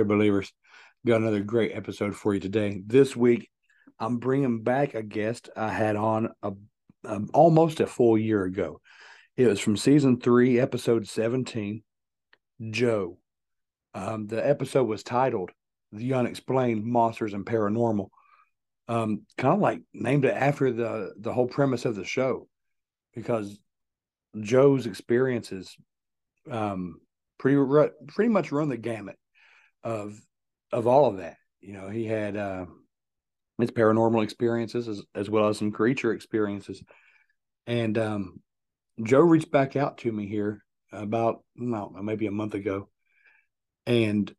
There, believers. Got another great episode for you today. This week, I'm bringing back a guest I had on a, um, almost a full year ago. It was from season three, episode 17, Joe. Um, the episode was titled The Unexplained Monsters and Paranormal. Um, kind of like named it after the, the whole premise of the show because Joe's experiences um, pretty, pretty much run the gamut of of all of that. You know, he had uh, his paranormal experiences as, as well as some creature experiences. And um, Joe reached back out to me here about know, maybe a month ago and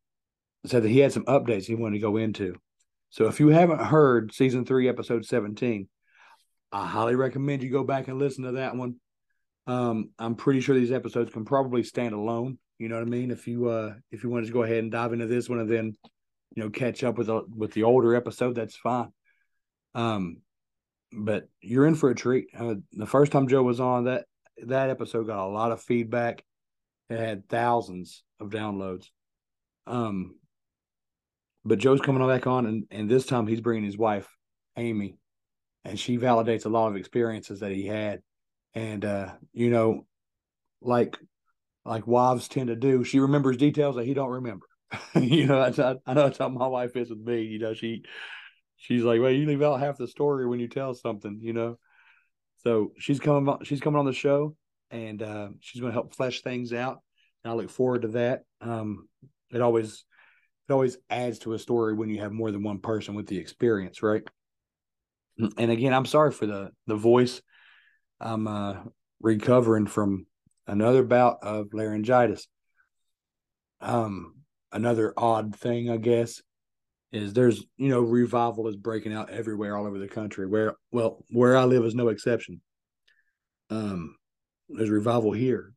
said that he had some updates he wanted to go into. So if you haven't heard season three, episode 17, I highly recommend you go back and listen to that one. Um, I'm pretty sure these episodes can probably stand alone. You know what I mean? If you uh if you want to go ahead and dive into this one and then you know catch up with the with the older episode, that's fine. Um, but you're in for a treat. Uh, the first time Joe was on that that episode got a lot of feedback. It had thousands of downloads. Um, but Joe's coming back on, and and this time he's bringing his wife, Amy, and she validates a lot of experiences that he had, and uh, you know, like like wives tend to do. She remembers details that he don't remember. you know, that's, I, I know that's how my wife is with me. You know, she she's like, well, you leave out half the story when you tell something. You know, so she's coming on, she's coming on the show, and uh, she's going to help flesh things out. And I look forward to that. Um, it always it always adds to a story when you have more than one person with the experience, right? And again, I'm sorry for the the voice. I'm uh, recovering from another bout of laryngitis. Um, another odd thing, I guess, is there's you know revival is breaking out everywhere all over the country. Where well, where I live is no exception. Um, there's revival here,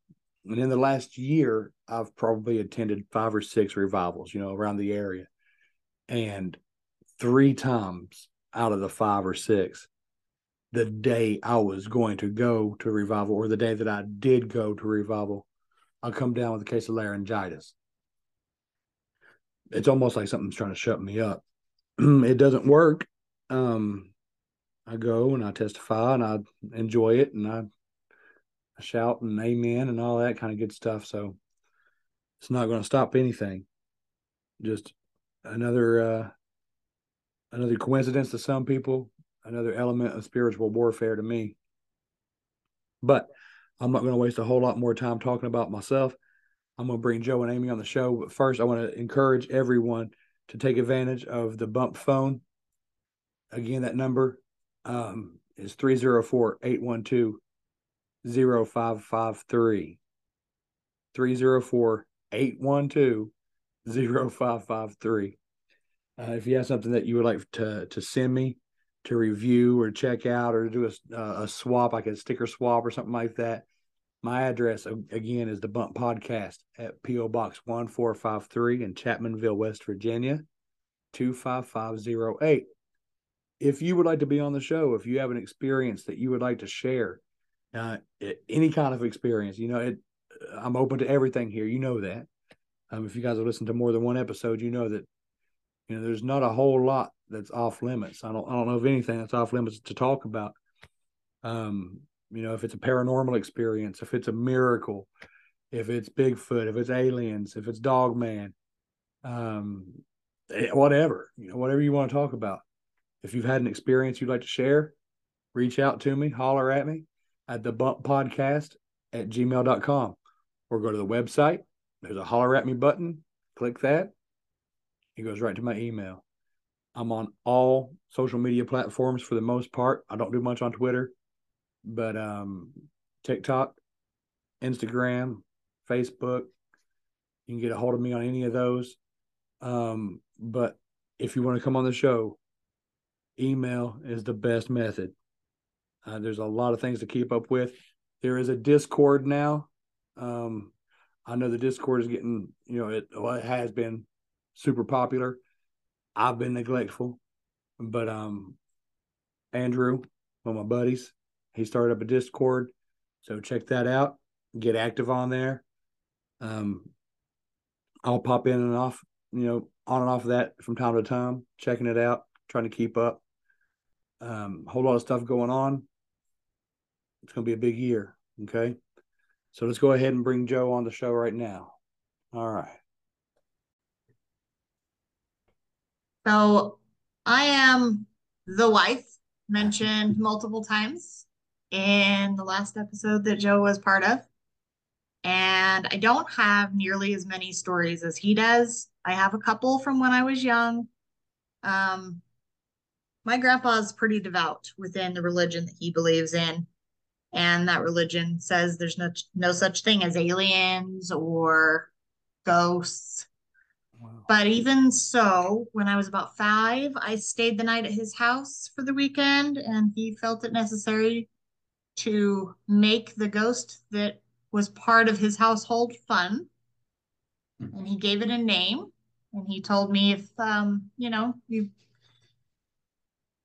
and in the last year, I've probably attended five or six revivals, you know, around the area, and three times out of the five or six, the day I was going to go to revival or the day that I did go to revival, I'll come down with a case of laryngitis. It's almost like something's trying to shut me up. it doesn't work. Um, I go and I testify and I enjoy it and I, I shout and amen and all that kind of good stuff. So it's not going to stop anything. Just another uh, another coincidence to some people, another element of spiritual warfare to me. But I'm not going to waste a whole lot more time talking about myself. I'm going to bring Joe and Amy on the show. But first, I want to encourage everyone to take advantage of the bump phone. Again, that number um, is 304 812 0553. 304 812 0553. Uh, if you have something that you would like to, to send me, to review or check out or do a, uh, a swap, like a sticker swap or something like that, my address again is the Bump Podcast at PO Box one four five three in Chapmanville, West Virginia, two five five zero eight. If you would like to be on the show, if you have an experience that you would like to share, uh, any kind of experience, you know, it I'm open to everything here. You know that. Um, if you guys have listened to more than one episode, you know that you know there's not a whole lot that's off limits. I don't I don't know of anything that's off limits to talk about. Um, you know, if it's a paranormal experience, if it's a miracle, if it's Bigfoot, if it's aliens, if it's Dogman, um, eh, whatever, you know, whatever you want to talk about. If you've had an experience you'd like to share, reach out to me, holler at me at the bump podcast at gmail.com or go to the website. There's a holler at me button. Click that. It goes right to my email. I'm on all social media platforms for the most part. I don't do much on Twitter, but um, TikTok, Instagram, Facebook. You can get a hold of me on any of those. Um, but if you want to come on the show, email is the best method. Uh, there's a lot of things to keep up with. There is a Discord now. Um, I know the Discord is getting, you know, it, well, it has been super popular. I've been neglectful, but um, Andrew, one of my buddies, he started up a Discord, so check that out. Get active on there. Um, I'll pop in and off, you know, on and off of that from time to time, checking it out, trying to keep up. Um, whole lot of stuff going on. It's going to be a big year. Okay. So let's go ahead and bring Joe on the show right now. All right. So I am the wife mentioned multiple times in the last episode that Joe was part of. And I don't have nearly as many stories as he does. I have a couple from when I was young. Um, my grandpa is pretty devout within the religion that he believes in. And that religion says there's no no such thing as aliens or ghosts. Wow. But even so, when I was about five, I stayed the night at his house for the weekend, and he felt it necessary to make the ghost that was part of his household fun. And he gave it a name. And he told me if um, you know, you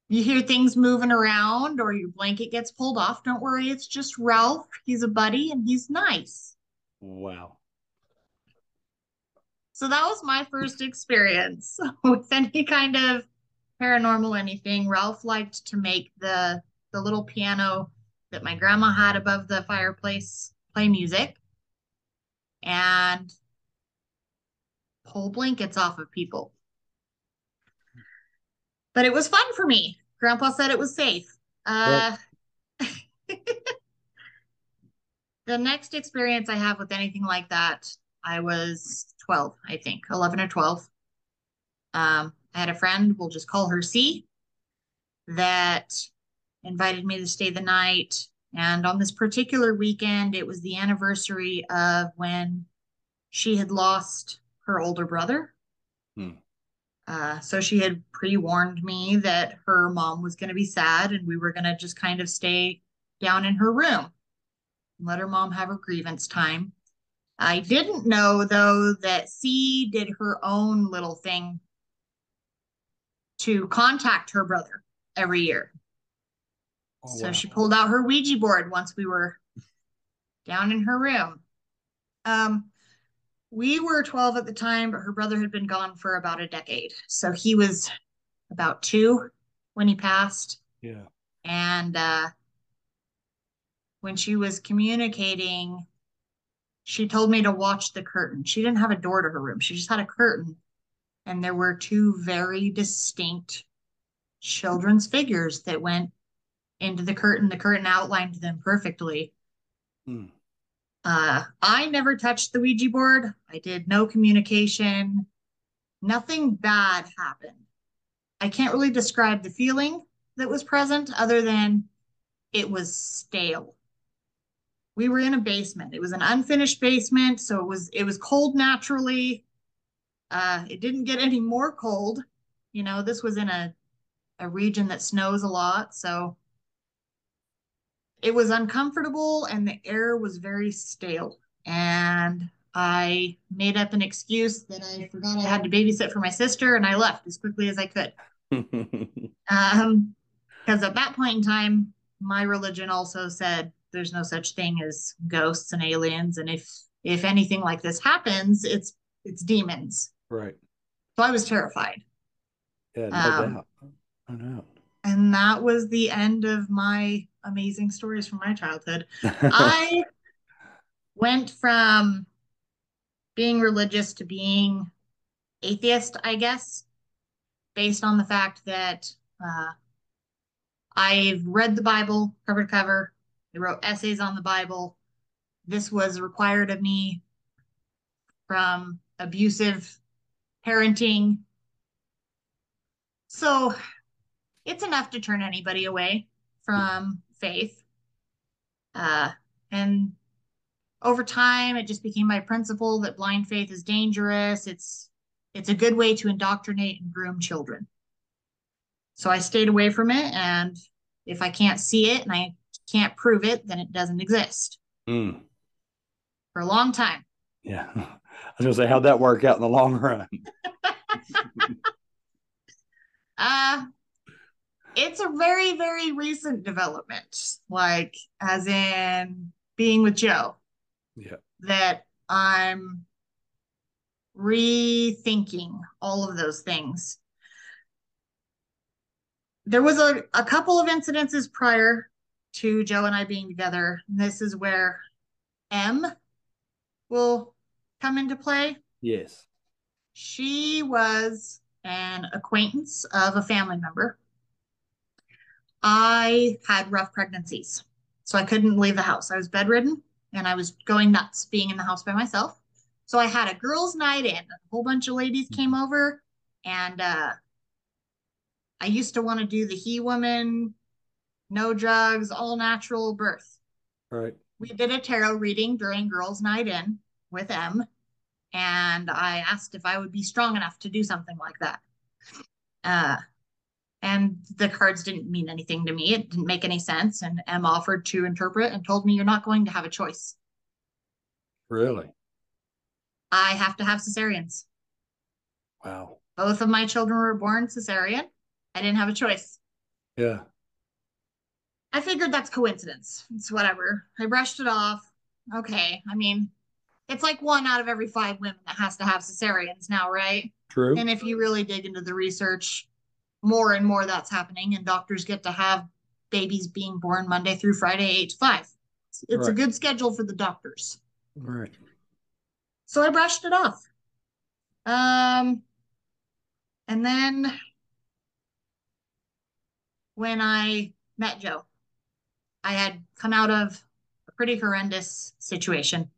you hear things moving around or your blanket gets pulled off, don't worry, it's just Ralph. He's a buddy and he's nice. Wow. So that was my first experience with any kind of paranormal anything. Ralph liked to make the the little piano that my grandma had above the fireplace play music and pull blankets off of people. But it was fun for me. Grandpa said it was safe. Uh, the next experience I have with anything like that, I was 12, I think, 11 or 12. Um, I had a friend, we'll just call her C, that invited me to stay the night. And on this particular weekend, it was the anniversary of when she had lost her older brother. Hmm. Uh, so she had pre warned me that her mom was going to be sad and we were going to just kind of stay down in her room let her mom have her grievance time. I didn't know, though, that C did her own little thing to contact her brother every year. Oh, So wow. she pulled out her Ouija board once we were down in her room. Um, we were 12 at the time, but her brother had been gone for about a decade. So he was about two when he passed. Yeah. And uh, when she was communicating, she told me to watch the curtain. She didn't have a door to her room, she just had a curtain. And there were two very distinct children's figures that went into the curtain. The curtain outlined them perfectly. Hmm. Uh, I never touched the Ouija board. I did no communication. Nothing bad happened. I can't really describe the feeling that was present other than it was stale. We were in a basement. It was an unfinished basement, so it was it was cold naturally. Uh, it didn't get any more cold. You know, this was in a a region that snows a lot, so it was uncomfortable and the air was very stale. And I made up an excuse that I forgot I had to babysit for my sister and I left as quickly as I could. Um, because at that point in time, my religion also said there's no such thing as ghosts and aliens, and if if anything like this happens, it's it's demons. Right. So I was terrified. Yeah, no Um, doubt. I know. And that was the end of my amazing stories from my childhood. I went from being religious to being atheist, I guess, based on the fact that uh, I've read the Bible cover to cover. I wrote essays on the Bible. This was required of me from abusive parenting. So it's enough to turn anybody away from faith. Uh, and over time, it just became my principle that blind faith is dangerous. It's it's a good way to indoctrinate and groom children. So I stayed away from it, and if I can't see it and I can't prove it, then it doesn't exist Mm, for a long time. yeah. I was gonna say, how'd that work out in the long run? Uh it's a very, very recent development, like as in being with Joe, Yeah. that I'm rethinking all of those things. There was a, a couple of incidences prior to Joe and I being together. And this is where M will come into play. Yes. She was an acquaintance of a family member. I had rough pregnancies, so I couldn't leave the house. I was bedridden and I was going nuts being in the house by myself. So I had a girls' night in. A whole bunch of ladies came over, and uh, I used to want to do the he woman, no drugs, all natural birth Right. we did a tarot reading during girls' night in with M, and I asked if I would be strong enough to do something like that. Uh, and the cards didn't mean anything to me. It didn't make any sense. And M offered to interpret and told me, You're not going to have a choice. Really? I have to have cesareans. Wow. Both of my children were born cesarean. I didn't have a choice. Yeah. I figured that's coincidence. It's whatever. I brushed it off. Okay. I mean, it's like one out of every five women that has to have cesareans now, right? True. And if you really dig into the research, more and more that's happening, and doctors get to have babies being born Monday through Friday, eight to five. It's, it's a good schedule for the doctors. Right. So I brushed it off. Um, and then when I met Joe, I had come out of a pretty horrendous situation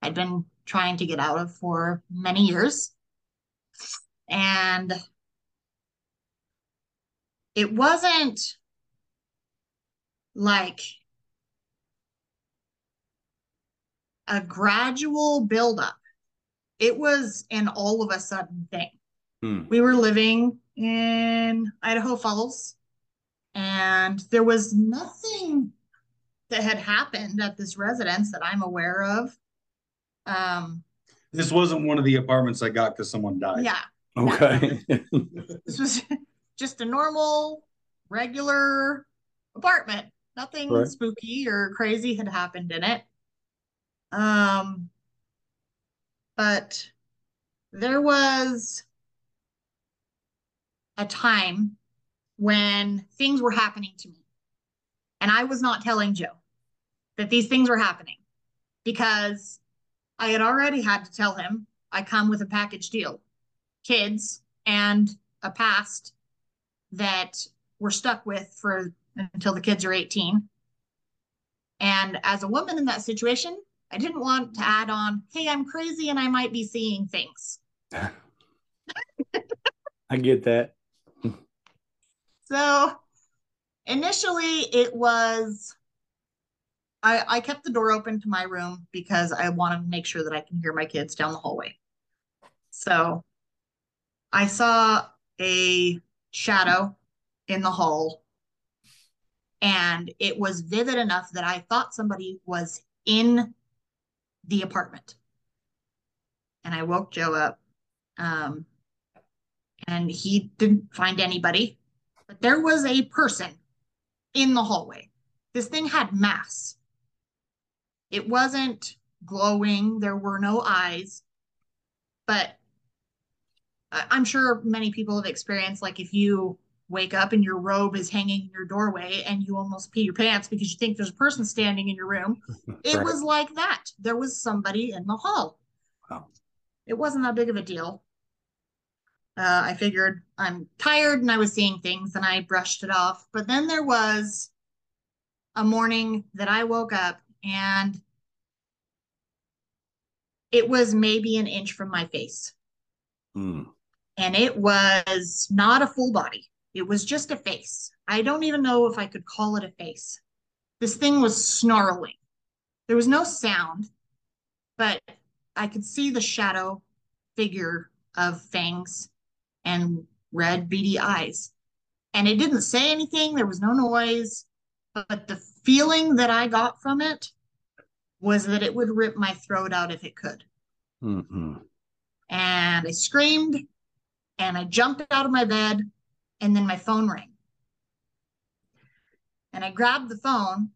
I'd been trying to get out of for many years. And it wasn't like a gradual buildup. It was an all of a sudden thing. Hmm. We were living in Idaho Falls, and there was nothing that had happened at this residence that I'm aware of. Um, This wasn't one of the apartments I got because someone died. yeah, Okay. this was just a normal, regular apartment. Nothing Right. spooky or crazy had happened in it. Um, but there was a time when things were happening to me, and I was not telling Joe that these things were happening because I had already had to tell him I come with a package deal kids and a past that we're stuck with for until the kids are 18. And as a woman in that situation, I didn't want to add on, hey, I'm crazy and I might be seeing things. I get that. So initially it was I, I kept the door open to my room because I want to make sure that I can hear my kids down the hallway. So I saw a shadow in the hall and it was vivid enough that I thought somebody was in the apartment. And I woke Joe up. Um, and he didn't find anybody, but there was a person in the hallway. This thing had mass. It wasn't glowing, there were no eyes, but I'm sure many people have experienced like if you wake up and your robe is hanging in your doorway and you almost pee your pants because you think there's a person standing in your room. It Right. was like that. There was somebody in the hall. Wow. It wasn't that big of a deal. Uh, I figured I'm tired and I was seeing things and I brushed it off. But then there was a morning that I woke up and it was maybe an inch from my face. Hmm. And it was not a full body, it was just a face. I don't even know if I could call it a face. This thing was snarling. There was no sound, but I could see the shadow figure of fangs and red beady eyes. And it didn't say anything, there was no noise, but the feeling that I got from it was that it would rip my throat out if it could. Mm-hmm. And I screamed and I jumped out of my bed, and then my phone rang. And I grabbed the phone.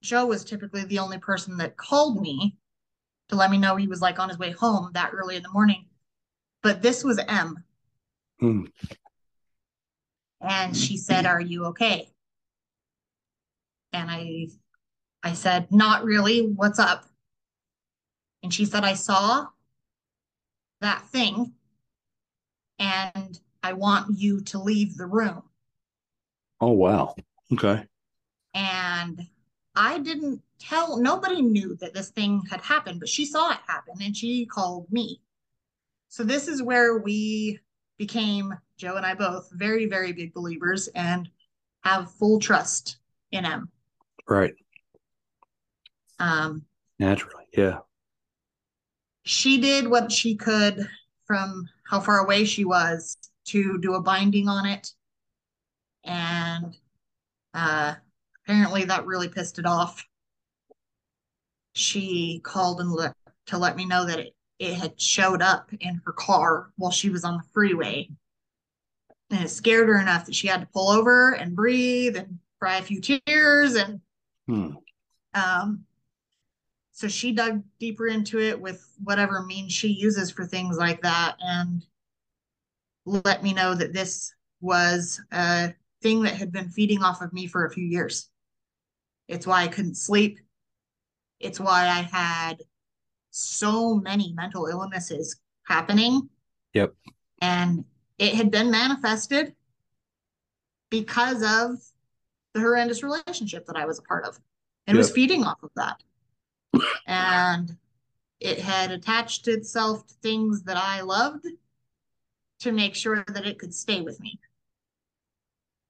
Joe was typically the only person that called me to let me know he was like on his way home that early in the morning. But this was M. Hmm. And she said, Are you okay? And I I said, Not really. What's up? And she said, I saw that thing and I want you to leave the room. Oh wow. Okay. And I didn't tell, nobody knew that this thing had happened, but she saw it happen and she called me. So this is where we became, Joe and I both, very, very big believers and have full trust in him. Right. Um, Naturally. Yeah. she did what she could from how far away she was to do a binding on it. And uh, apparently that really pissed it off. She called and let to let me know that it, it had showed up in her car while she was on the freeway. And it scared her enough that she had to pull over and breathe and cry a few tears and Hmm. um, so she dug deeper into it with whatever means she uses for things like that and let me know that this was a thing that had been feeding off of me for a few years. It's why I couldn't sleep. It's why I had so many mental illnesses happening. Yep. And it had been manifested because of the horrendous relationship that I was a part of. And it was feeding off of that. And it had attached itself to things that I loved to make sure that it could stay with me.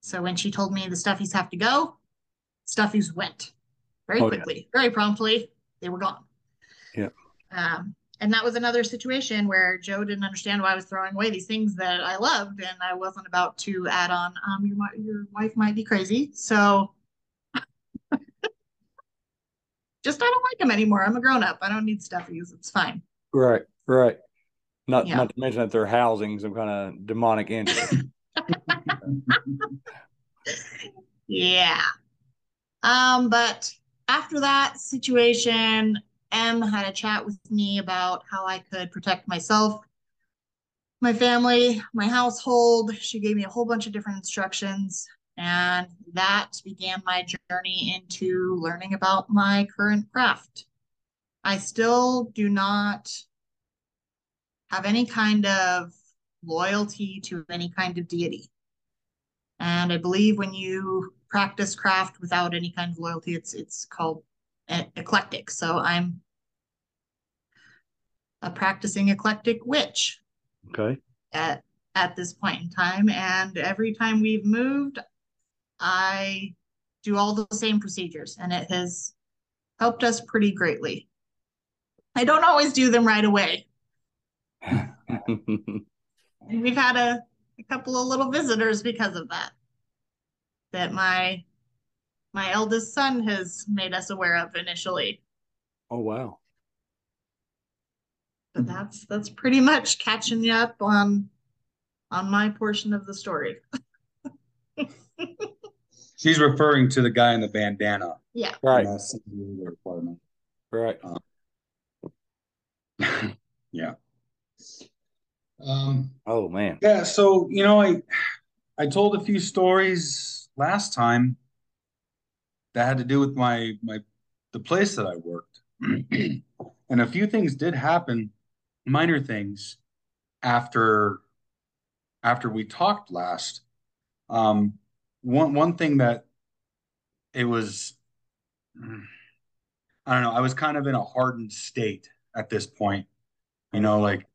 So when she told me the stuffies have to go, stuffies went very Oh, yeah. quickly, very promptly. They were gone. Yeah. Um, and that was another situation where Joe didn't understand why I was throwing away these things that I loved, and I wasn't about to add on. Um, your your wife might be crazy, so just I don't like them anymore. I'm a grown up. I don't need stuffies. It's fine. Right. Right. Not Yeah. not to mention that they're housing some kind of demonic entity. Yeah. Um, but after that situation, M had a chat with me about how I could protect myself, my family, my household. She gave me a whole bunch of different instructions, and that began my journey into learning about my current craft. I still do not have any kind of loyalty to any kind of deity. And I believe when you practice craft without any kind of loyalty, it's it's called e- eclectic. So I'm a practicing eclectic witch Okay. at at this point in time. And every time we've moved, I do all the same procedures, and it has helped us pretty greatly. I don't always do them right away. And we've had a, a couple of little visitors because of that. That my my eldest son has made us aware of initially. oh wow. But that's that's pretty much catching you up on on my portion of the story. She's referring to the guy in the bandana. Yeah. Right. in that apartment. Right. yeah. Um, Oh man. yeah, so you know, I I told a few stories last time that had to do with my my the place that I worked. and a few things did happen, minor things, after after we talked last. Um, one one thing that it was I don't know, I was kind of in a hardened state at this point. You know, like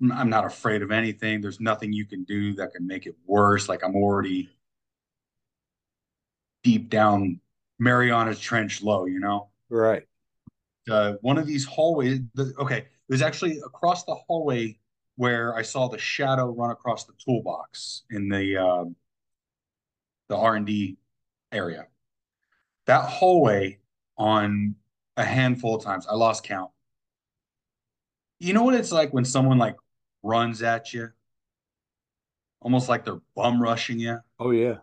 I'm not afraid of anything. There's nothing you can do that can make it worse. Like I'm already deep down Mariana's Trench low, you know? Right. Uh, one of these hallways, the, okay, it was actually across the hallway where I saw the shadow run across the toolbox in the uh, the R&D area. That hallway on a handful of times, I lost count. You know what it's like when someone like runs at you, almost like they're bum rushing you. Oh yeah.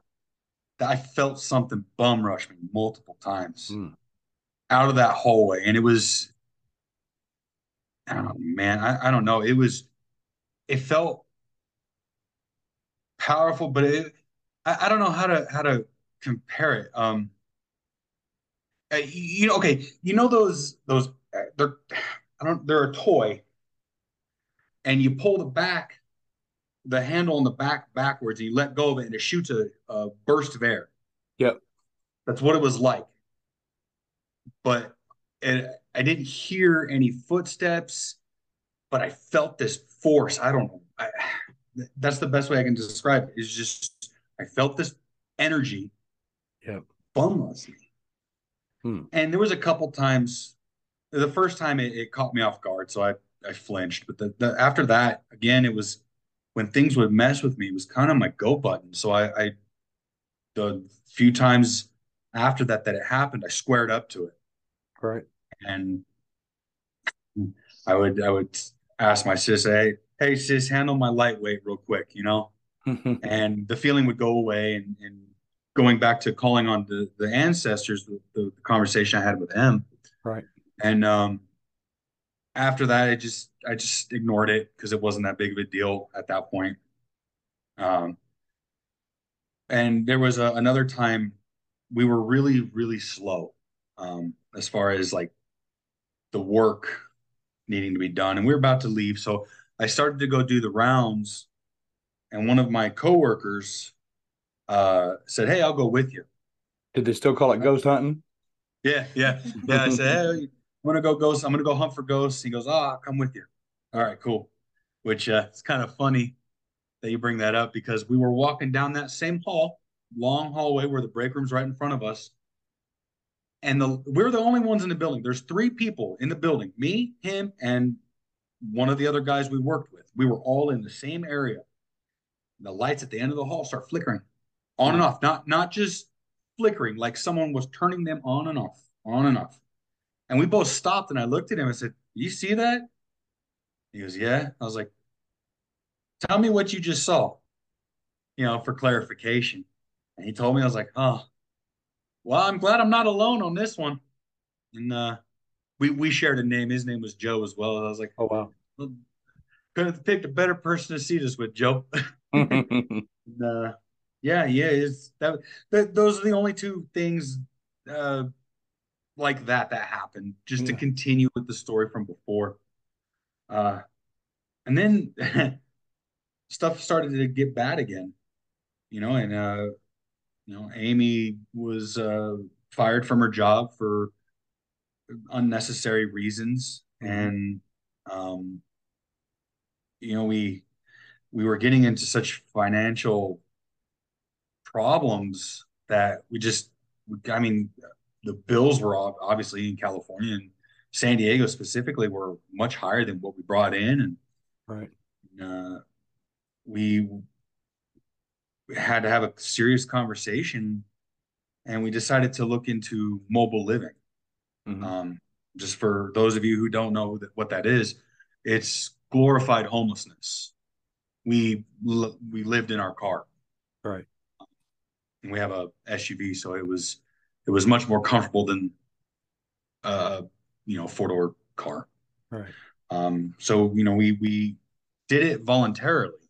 I felt something bum rush me multiple times Hmm. out of that hallway, and it was, I don't know, man, I, I don't know. It was, it felt powerful, but it, I, I don't know how to how to compare it. Um, you, know, okay, you know those those uh, they're I don't they're a toy, and you pull the back, the handle on the back backwards, and you let go of it, and it shoots a, a burst of air. Yep. That's what it was like. But it, I didn't hear any footsteps, but I felt this force. I don't know. I, that's the best way I can describe it. Is just I felt this energy. Yep. Bum rush me. Hmm. And there was a couple times. The first time it, it caught me off guard, so I I flinched. But the, the after that, again, it was when things would mess with me. It was kind of my go button. So I, I the few times after that that it happened, I squared up to it Right. and I would I would ask my sis, hey, hey sis, handle my lightweight real quick, you know? And the feeling would go away and, and going back to calling on the, the ancestors, the, the conversation I had with them. Right. And um after that I just I just ignored it because it wasn't that big of a deal at that point. Um and there was a, another time we were really, really slow um, as far as like the work needing to be done. And we were about to leave. So I started to go do the rounds. And one of my coworkers uh, said, Hey, I'll go with you. Did they still call it ghost hunting? Yeah, yeah. Yeah. I said, Hey, I'm gonna go ghost, I'm gonna go hunt for ghosts. He goes, Oh, I'll come with you. All right, cool. Which uh, it's kind of funny that you bring that up because we were walking down that same hall, long hallway where the break room's right in front of us. And the we're the only ones in the building. There's three people in the building, me, him, and one of the other guys we worked with. We were all in the same area. The lights at the end of the hall start flickering on and off, not not just flickering, like someone was turning them on and off, on and off. And we both stopped and I looked at him and said, You see that? He goes, Yeah. I was like, Tell me what you just saw, you know, for clarification. And he told me, I was like, Oh, well, I'm glad I'm not alone on this one. And uh we we shared a name. His name was Joe as well. I was like, Oh wow. well, couldn't have picked a better person to see this with, Joe. And, uh, yeah, yeah, it's that, that. Those are the only two things uh, like that that happened. Just to continue with the story from before, uh, and then stuff started to get bad again. You know, and uh, you know, Amy was uh, fired from her job for unnecessary reasons, and um, you know, we we were getting into such financial problems that we just, I mean, the bills were obviously in California and San Diego specifically were much higher than what we brought in, and right. uh, we had to have a serious conversation, and we decided to look into mobile living. Mhm. Um, just for those of you who don't know that, what that is, it's glorified homelessness. We we lived in our car. Right. and we have a SUV, so it was it was much more comfortable than uh you know four door car. Right. Um, so you know we we did it voluntarily,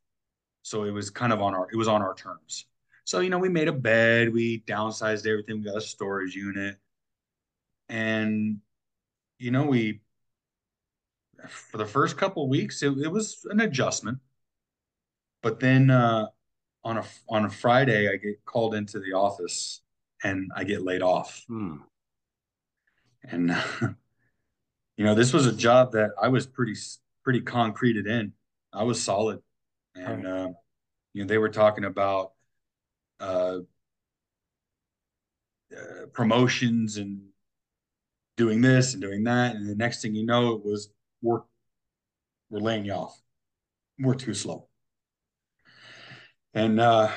so it was kind of on our it was on our terms. So you know we made a bed, we downsized everything, we got a storage unit, and you know we for the first couple of weeks it, it was an adjustment, but then uh, on a on a Friday I get called into the office and I get laid off, Hmm. and you know this was a job that I was pretty pretty concreted in. I was solid, and uh, you know they were talking about uh, uh, promotions and doing this and doing that, and the next thing you know, it was we're we're laying you off. We're too slow, and uh,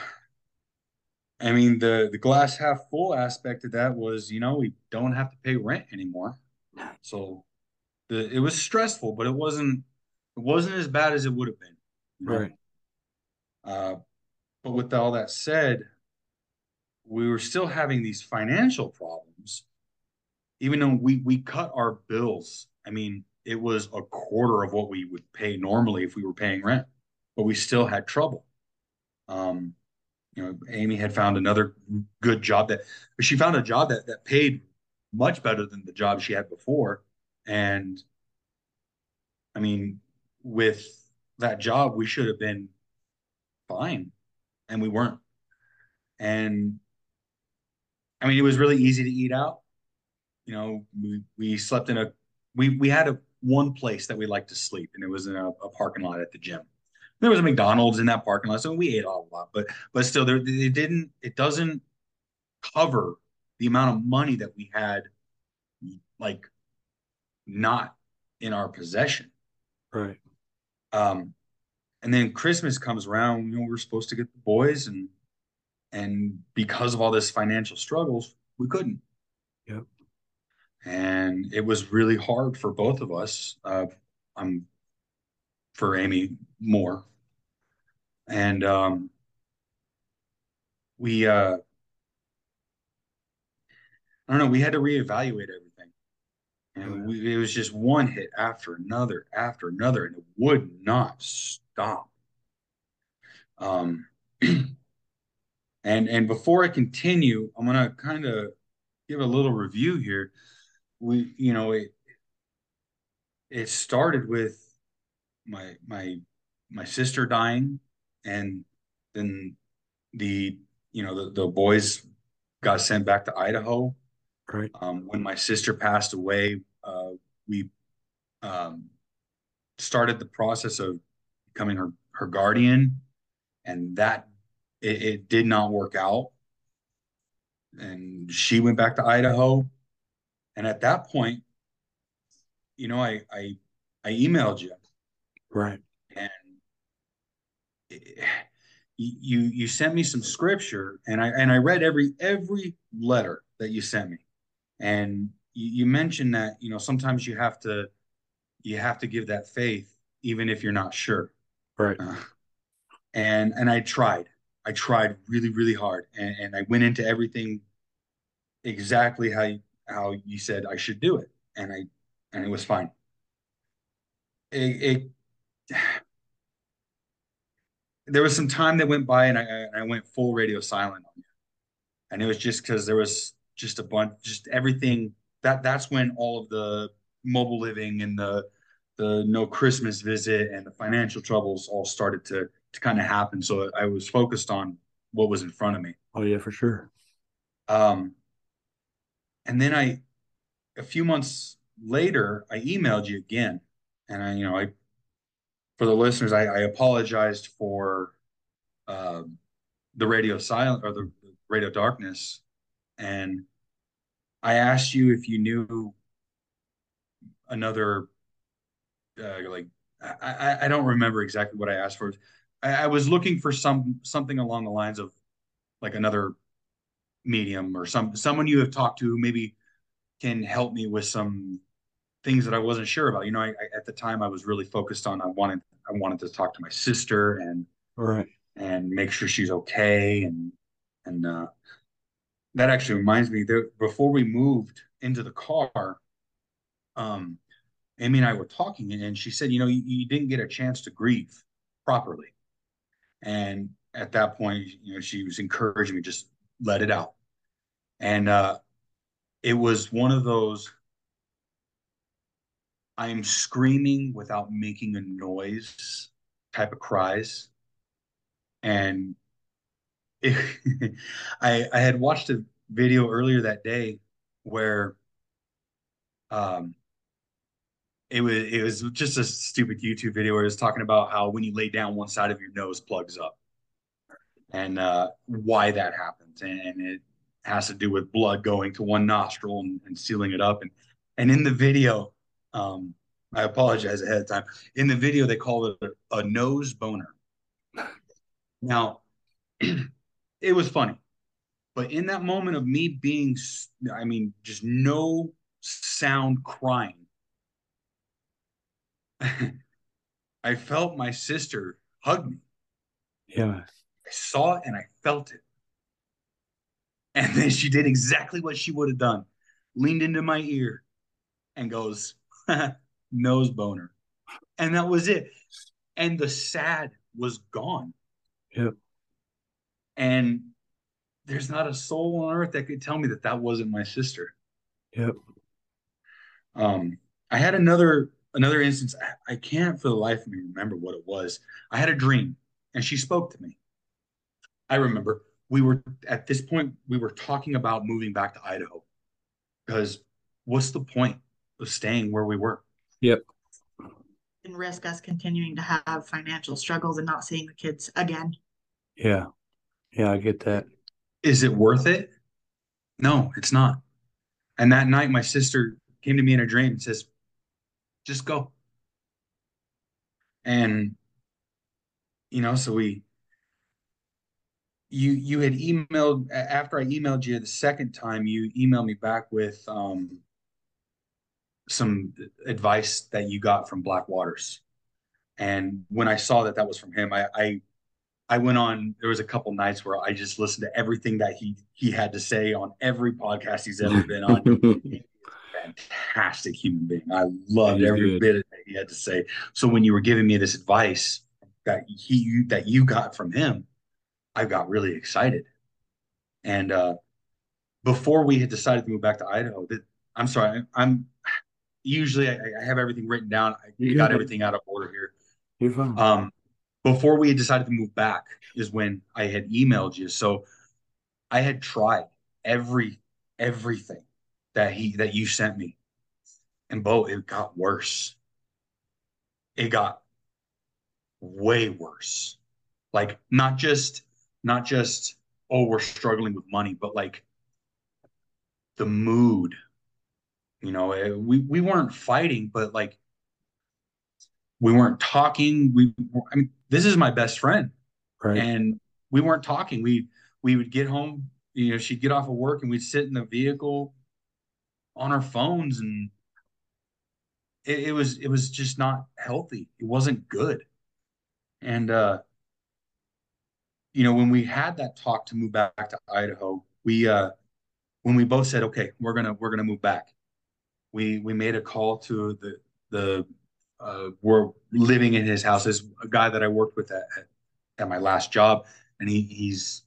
I mean the the glass half full aspect of that was you know we don't have to pay rent anymore, so the it was stressful, but it wasn't it wasn't as bad as it would have been. Right. Uh, but with all that said, we were still having these financial problems, even though we we cut our bills. I mean, it was a quarter of what we would pay normally if we were paying rent, but we still had trouble. Um, you know, Amy had found another good job that she found a job that that paid much better than the job she had before. And I mean, with that job, we should have been fine, and we weren't. And I mean, it was really easy to eat out. You know, we we slept in a we we had a one place that we liked to sleep, and it was in a, a parking lot at the gym. There was a McDonald's in that parking lot, so we ate a lot. But but still, there it didn't it doesn't cover the amount of money that we had, like not in our possession. Right. Um, and then Christmas comes around, you know, we're supposed to get the boys and and because of all this financial struggles, we couldn't. Yep. And it was really hard for both of us. Uh, I'm for Amy more. And um we uh I don't know, we had to reevaluate everything. And we, it was just one hit after another after another, and it would not stop. Um, and and before I continue, I'm gonna kind of give a little review here. We, you know, it it started with my my my sister dying, and then the you know the the boys got sent back to Idaho. Right. Um, when my sister passed away, uh, we um, started the process of becoming her her guardian, and that it, it did not work out. And she went back to Idaho, and at that point, you know, I I I emailed you, Right. and it, you you sent me some scripture, and I and I read every every letter that you sent me, and you, you mentioned that you know sometimes you have to you have to give that faith even if you're not sure. Right. Uh, and and I tried. I tried really, really hard, and, and I went into everything exactly how you, how you said I should do it, and I and it was fine. It, it there was some time that went by, and I I went full radio silent on you, and it was just because there was just a bunch, just everything that that's when all of the mobile living and the the no Christmas visit and the financial troubles all started to to kind of happen. So I was focused on what was in front of me. Oh yeah, for sure. Um, and then I, a few months later, I emailed you again, and I, you know, I, for the listeners, I, I apologized for, um, the radio silent or the, radio darkness, and I asked you if you knew another, uh, like I, I don't remember exactly what I asked for. I, I was looking for some something along the lines of like another medium or some someone you have talked to who maybe can help me with some things that I wasn't sure about. You know, I, I, at the time I was really focused on I wanted I wanted to talk to my sister and right. and make sure she's okay and And uh, that actually reminds me that before we moved into the car, um, Amy and I were talking, and she said, you know, you, you didn't get a chance to grieve properly. And at that point, you know, she was encouraging me, just let it out. And uh, it was one of those I'm screaming without making a noise type of cries. And it, I, I had watched a video earlier that day where um, it was it was just a stupid YouTube video where it was talking about how when you lay down, one side of your nose plugs up, and uh, why that happens, and, it has to do with blood going to one nostril and, and sealing it up, and and in the video, um, I apologize ahead of time. In the video, they call it a, a nose boner. Now, it was funny, but in that moment of me being, I mean, just no sound crying I felt my sister hug me. Yeah. I saw it and I felt it. And then she did exactly what she would have done leaned into my ear and goes, nose boner. And that was it. And the sad was gone. Yep. And there's not a soul on earth that could tell me that that wasn't my sister. Yep. Um, I had another another instance, I, I can't for the life of me remember what it was. I had a dream and she spoke to me. I remember we were at this point, we were talking about moving back to Idaho because what's the point staying where we were? Yep. And risk us continuing to have financial struggles and not seeing the kids again. Yeah. Yeah, I get that. Is it worth it? No, it's not. And that night, my sister came to me in a dream and says, just go. And you know, so we you you had emailed after I emailed you the second time, you emailed me back with um some advice that you got from Black Waters. And when I saw that that was from him, I, I I went on. There was a couple nights where I just listened to everything that he he had to say on every podcast he's ever been on. fantastic human being. I loved every good. bit of that he had to say. So when you were giving me this advice that he that you got from him, I got really excited. And uh, before we had decided to move back to Idaho, that I'm sorry, I'm usually I, I have everything written down. I you got everything out of order here. You're fine. Um, before we had decided to move back is when I had emailed you. So I had tried every everything that he that you sent me. And Bo, it got worse. It got way worse. Like not just not just oh we're struggling with money, but like the mood. You know, eh, we we weren't fighting, but like we weren't talking. We I mean, this is my best friend, right. and we weren't talking. We we would get home. You know, she'd get off of work, and we'd sit in the vehicle on our phones and it, it, was it was just not healthy it wasn't good and uh you know when we had that talk to move back to idaho we uh when we both said okay we're gonna we're gonna move back we we made a call to the the uh we're living in his house. Is a guy that i worked with at, at my last job and he he's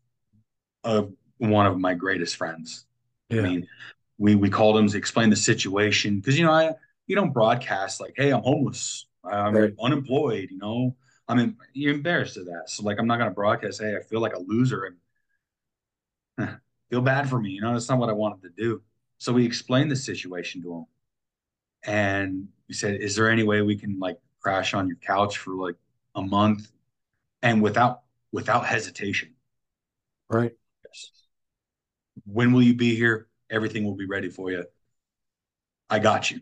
uh one of my greatest friends. Yeah. i mean we we called him to explain the situation because you know I you don't broadcast like hey I'm homeless. I'm right. unemployed you know? I mean you're embarrassed of that. So like I'm not gonna broadcast hey I feel like a loser and feel bad for me you know? That's not what I wanted to do. So we explained the situation to him and we said is there any way we can like crash on your couch for like a month and without without hesitation right yes. when will you be here everything will be ready for you. I got you.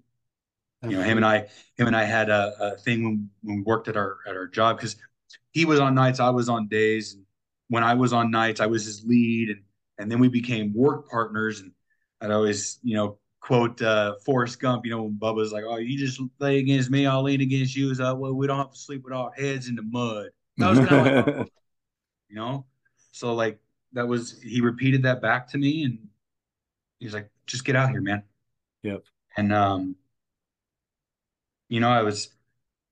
You know, him and I, him and I had a, a thing when, when we worked at our at our job because he was on nights, I was on days. And when I was on nights, I was his lead, and and then we became work partners. And I'd always, you know, quote uh, Forrest Gump. You know, when Bubba's like, "Oh, you just lay against me, I'll lean against you." Is like, well, we don't have to sleep with our heads in the mud. That was kind of like, you know. So like that was he repeated that back to me and he's like, just get out here, man. Yep. And um, you know, I was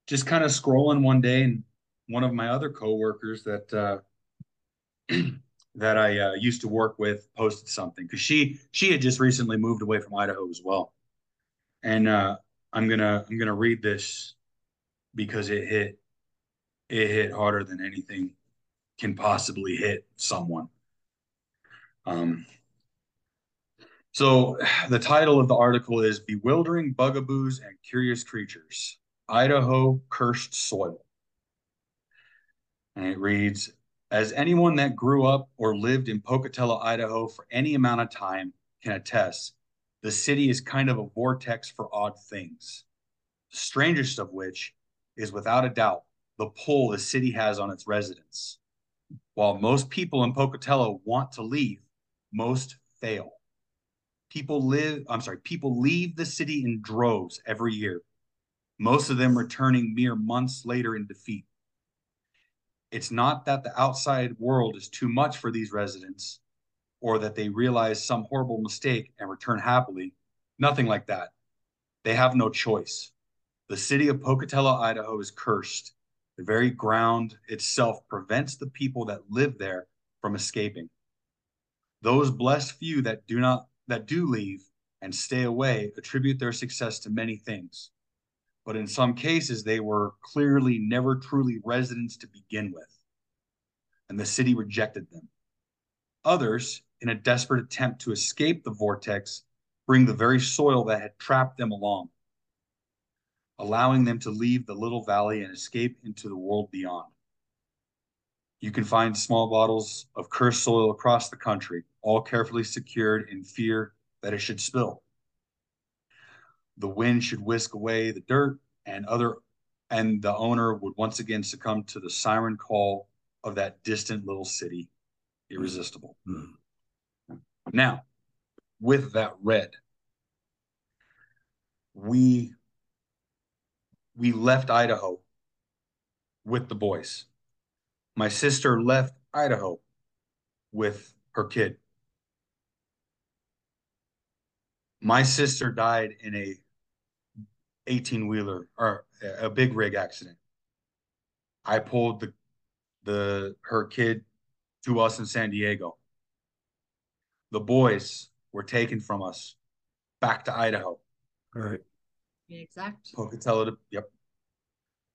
just kind of scrolling one day and one of my other coworkers that uh that I uh, used to work with posted something because she she had just recently moved away from Idaho as well, and uh, I'm gonna I'm gonna read this because it hit it hit harder than anything can possibly hit someone. Um, so the title of the article is Bewildering Bugaboos and Curious Creatures Idaho Cursed Soil. And it reads As anyone that grew up or lived in Pocatello, Idaho for any amount of time can attest, the city is kind of a vortex for odd things. The strangest of which is without a doubt the pull the city has on its residents. While most people in Pocatello want to leave, most fail. People live, I'm sorry, people leave the city in droves every year, most of them returning mere months later in defeat. It's not that the outside world is too much for these residents or that they realize some horrible mistake and return happily. Nothing like that. They have no choice. The city of Pocatello, Idaho is cursed. The very ground itself prevents the people that live there from escaping. Those blessed few that do not that do leave and stay away attribute their success to many things. But in some cases, they were clearly never truly residents to begin with, and the city rejected them. Others, in a desperate attempt to escape the vortex, bring the very soil that had trapped them along, allowing them to leave the little valley and escape into the world beyond. You can find small bottles of cursed soil across the country, all carefully secured in fear that it should spill. The wind should whisk away the dirt and other and the owner would once again succumb to the siren call of that distant little city. Irresistible. Mm. Now, with that read, we we left Idaho with the boys. My sister left Idaho with her kid. My sister died in a 18 wheeler or a big rig accident. I pulled the the her kid to us in San Diego. The boys were taken from us back to Idaho. All right. Exact. Pocatello. To, yep.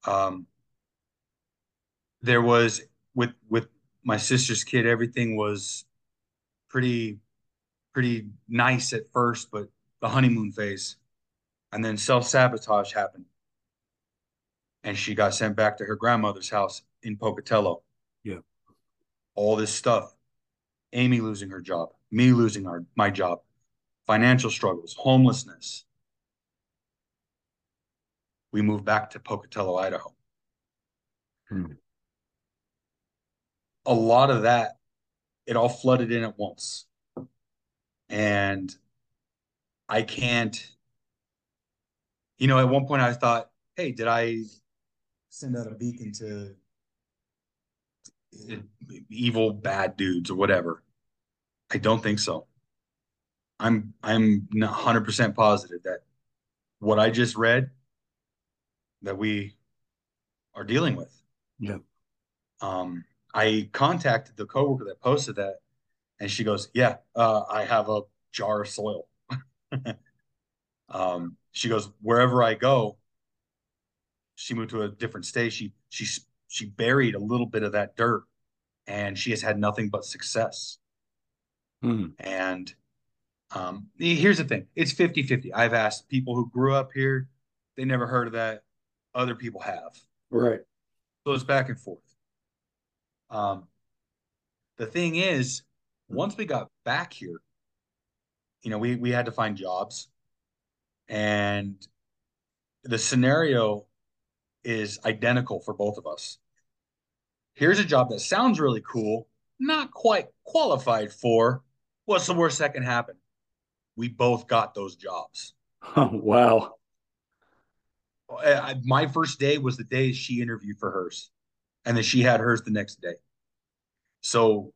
Um, there was with with my sister's kid, everything was pretty pretty nice at first, but the honeymoon phase, and then self sabotage happened, and she got sent back to her grandmother's house in Pocatello. Yeah. All this stuff, Amy losing her job, me losing our my job, financial struggles, homelessness. We moved back to Pocatello, Idaho. Hmm. A lot of that, it all flooded in at once. And I can't, you know, at one point I thought, hey, did I send out a beacon to evil bad dudes or whatever? I don't think so. I'm I'm 100% positive that what I just read that we are dealing with. Yeah. Um, I contacted the coworker that posted that, and she goes, "Yeah, uh, I have a jar of soil." um, she goes, "Wherever I go." She moved to a different state. She she she buried a little bit of that dirt, and she has had nothing but success. Hmm. And um, here's the thing: it's 50-50. I've asked people who grew up here; they never heard of that other people have. Right. So it's back and forth. Um, the thing is, once we got back here, you know, we we had to find jobs, and the scenario is identical for both of us. Here's a job that sounds really cool, not quite qualified for. What's the worst that can happen? We both got those jobs. Oh, wow. I, my first day was the day she interviewed for hers, and then she had hers the next day. So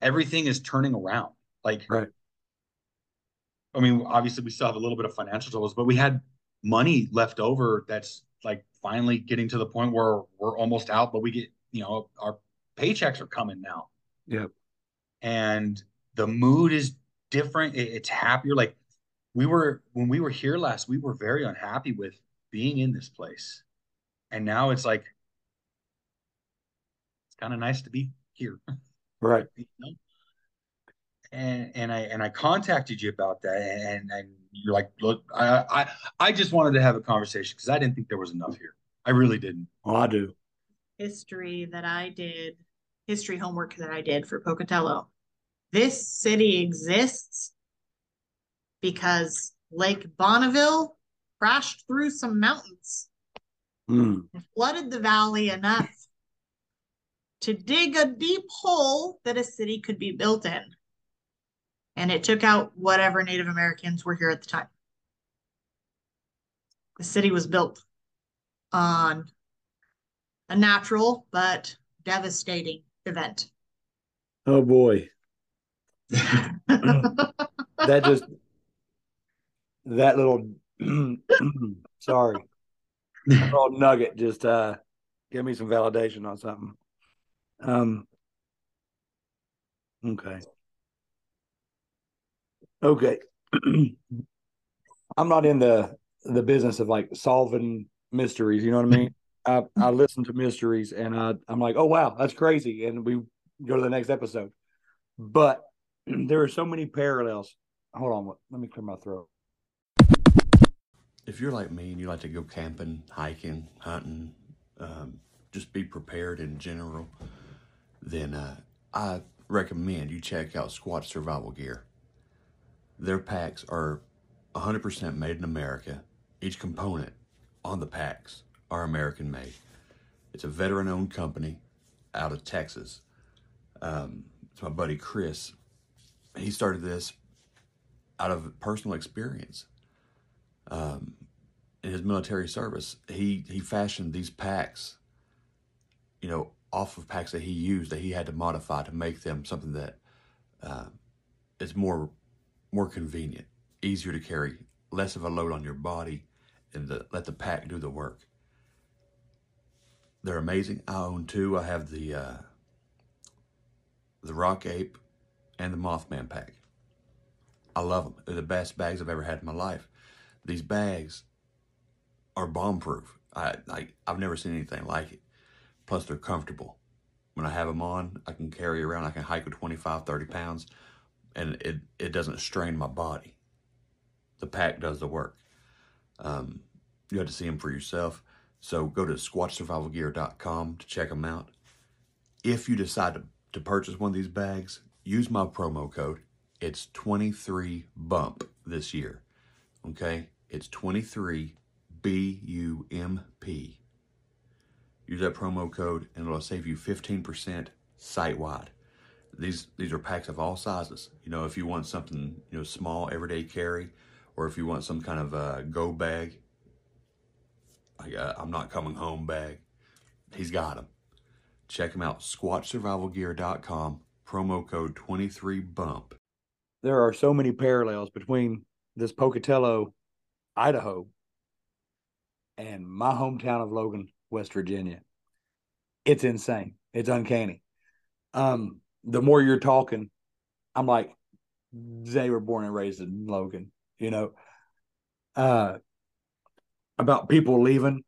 everything is turning around. Like, Right. I mean, obviously we still have a little bit of financial troubles, but we had money left over that's like finally getting to the point where we're almost out, but we get, you know, our paychecks are coming now. Yep. And the mood is different. It- it's happier. Like we were when we were here last, we were very unhappy with being in this place. And now it's like it's kind of nice to be here. Right. you know? And and I and I contacted you about that, and and you're like, look, I I I just wanted to have a conversation because I didn't think there was enough here. I really didn't. Oh, I do. history that I did, history homework that I did for Pocatello. This city exists because Lake Bonneville crashed through some mountains Mm. and flooded the valley enough to dig a deep hole that a city could be built in. And it took out whatever Native Americans were here at the time. The city was built on a natural but devastating event. Oh boy. That just that little sorry. That little nugget just uh give me some validation on something. Um okay. Okay. I'm not in the the business of like solving mysteries, you know what I mean? I I listen to mysteries and I I'm like, "Oh wow, that's crazy." And we go to the next episode. But there are so many parallels. Hold on, let me clear my throat. if you're like me and you like to go camping, hiking, hunting, um, just be prepared in general, then uh, I recommend you check out Squatch Survival Gear. Their packs are 100% made in America. Each component on the packs are American made. It's a veteran owned company out of Texas. Um, it's my buddy Chris. He started this out of personal experience um, in his military service, he he fashioned these packs, you know, off of packs that he used that he had to modify to make them something that uh, is more more convenient, easier to carry, less of a load on your body, and to let the pack do the work. They're amazing. I own two. I have the uh, the Rock Ape and the Mothman pack. I love them. They're the best bags I've ever had in my life. These bags are bomb proof. I like I've never seen anything like it. Plus they're comfortable. When I have them on, I can carry around. I can hike with 25, 30 pounds and it, it doesn't strain my body. The pack does the work. Um, you have to see them for yourself. So go to squatchsurvivalgear.com to check them out. If you decide to, to purchase one of these bags, use my promo code. It's 23 bump this year. Okay? It's 23 B U M P. Use that promo code and it'll save you 15% site wide. These these are packs of all sizes. You know, if you want something, you know, small everyday carry or if you want some kind of uh, go bag, like uh, I'm not coming home bag, he's got them. Check them out. SquatchSurvivalGear.com. Promo code 23BUMP. There are so many parallels between this Pocatello, Idaho, and my hometown of Logan, West Virginia. It's insane. It's uncanny. Um, the more you're talking, I'm like, they were born and raised in Logan, you know. Uh about people leaving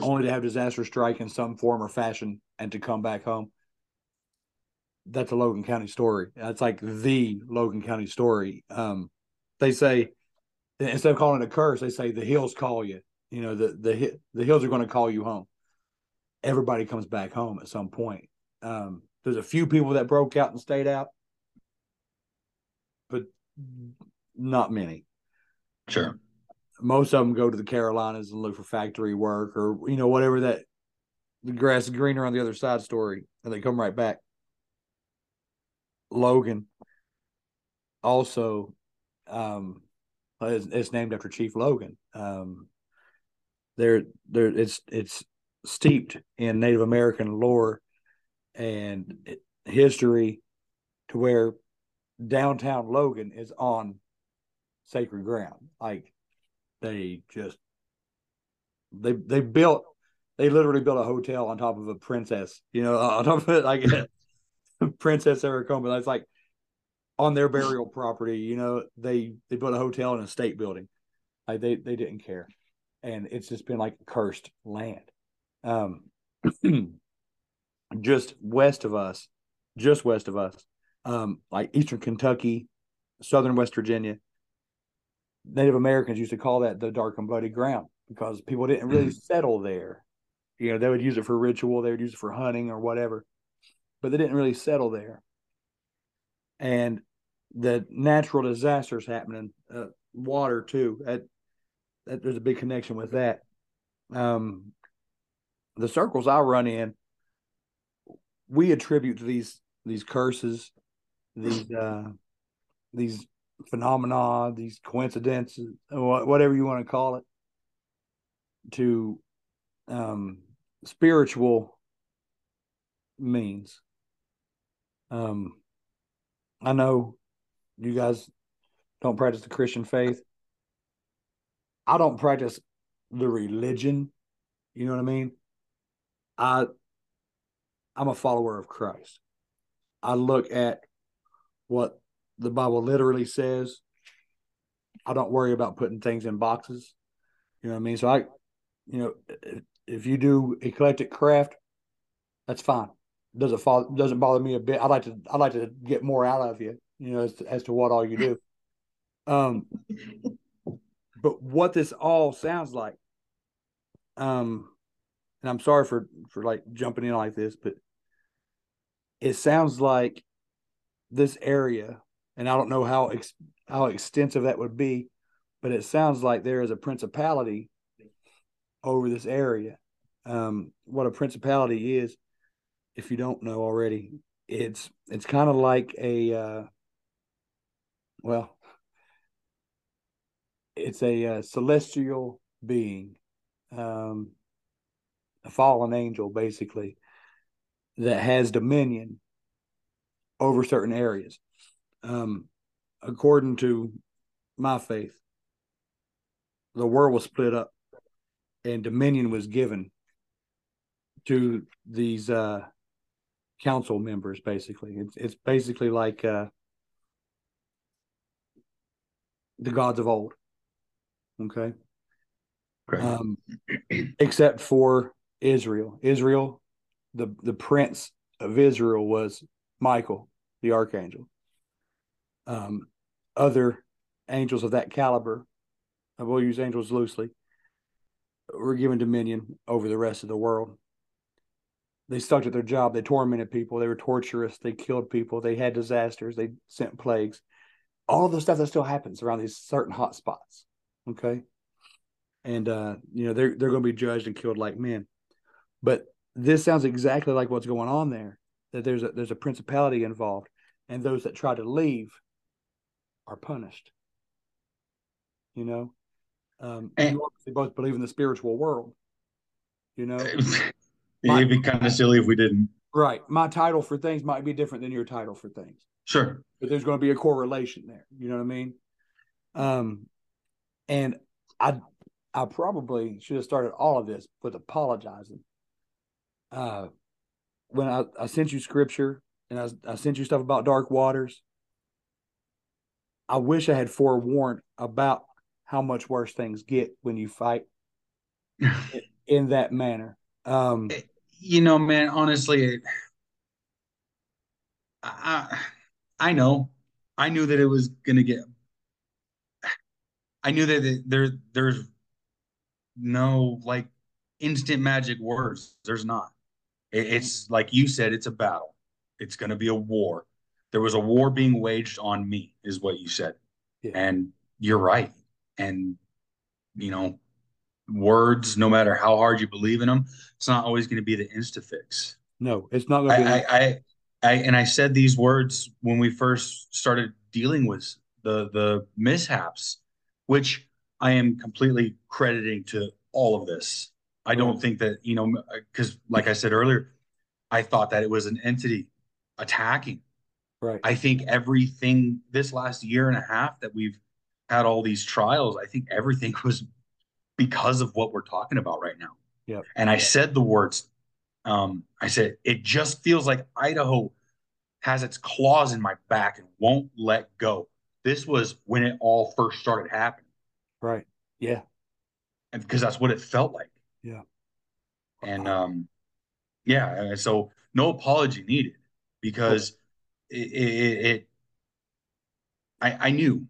only to have disaster strike in some form or fashion and to come back home. That's a Logan County story. That's like the Logan County story. Um, they say instead of calling it a curse, they say the hills call you. You know, the the the hills are going to call you home. Everybody comes back home at some point. Um, there's a few people that broke out and stayed out, but not many Sure. most of them go to the Carolinas and look for factory work or you know whatever that the grass is greener on the other side story, and they come right back. Logan also, um, it's, it's named after Chief Logan. Um, there, there, it's it's steeped in Native American lore and history, to where downtown Logan is on sacred ground. Like they just they they built they literally built a hotel on top of a princess, you know, on top of it like Princess Aracoma. That's like on their burial property, you know, they they built a hotel in a state building. Like they they didn't care. And it's just been like cursed land. Um just west of us, just west of us, um, like eastern Kentucky, southern West Virginia, Native Americans used to call that the dark and bloody ground because people didn't really settle there. You know, they would use it for ritual, they would use it for hunting or whatever, but they didn't really settle there. And the natural disasters happening, uh, water too. That, that there's a big connection with that. Um, the circles I run in, we attribute these these curses, these uh, these phenomena, these coincidences, whatever you want to call it, to um, spiritual means. Um, I know you guys don't practice the Christian faith. I don't practice the religion. You know what I mean? I I'm a follower of Christ. I look at what the Bible literally says. I don't worry about putting things in boxes. You know what I mean? So I, you know, if you do eclectic craft, that's fine. Doesn't fall, doesn't bother me a bit. I like to I like to get more out of you, you know, as to, as to what all you do. Um, but what this all sounds like, um, and I'm sorry for for like jumping in like this, but it sounds like this area and I don't know how ex- how extensive that would be, but it sounds like there is a principality over this area. Um, what a principality is, if you don't know already, it's it's kind of like a uh, well, it's a uh, celestial being, um, a fallen angel, basically, that has dominion over certain areas um, according to my faith, the world was split up and dominion was given to these uh, council members, basically. It's, it's basically like uh, the gods of old. Okay. Um, except for Israel. Israel, the, the prince of Israel was Michael, the archangel um, other angels of that caliber, I will use angels loosely, were given dominion over the rest of the world. They stuck at their job. They tormented people. They were torturous. They killed people. They had disasters. They sent plagues. All of the stuff that still happens around these certain hot spots. Okay. And uh, you know, they're they're gonna be judged and killed like men. But this sounds exactly like what's going on there. That there's a there's a principality involved. And those that try to leave are punished. You know, um, and, you obviously both believe in the spiritual world. You know, it'd be kind of silly if we didn't. Right. My title for things might be different than your title for things. Sure. But there's going to be a correlation there. You know what I mean? Um, and I, I probably should have started all of this with apologizing. Uh, when I, I sent you scripture and I, I sent you stuff about dark waters, I wish I had forewarned about how much worse things get when you fight in that manner. Um, eh, you know, man, honestly, I I know, I knew that it was gonna get. I knew that there there's no like instant magic words. There's not. It's like you said, it's a battle. It's gonna be a war. There was a war being waged on me is what you said. Yeah. and you're right. And you know words no matter how hard you believe in them it's not always going to be the insta fix no it's not going to be I, I, I and i said these words when we first started dealing with the the mishaps which i am completely crediting to all of this i don't think that you know because like i said earlier i thought that it was an entity attacking Right. I think everything this last year and a half that we've had all these trials, I think everything was because of what we're talking about right now. Yep. And I said the words, um, I said, it just feels like Idaho has its claws in my back and won't let go. This was when it all first started happening. Right. Yeah. And because that's what it felt like. Yeah. And um, yeah, and so no apology needed because it, it, it I, I knew.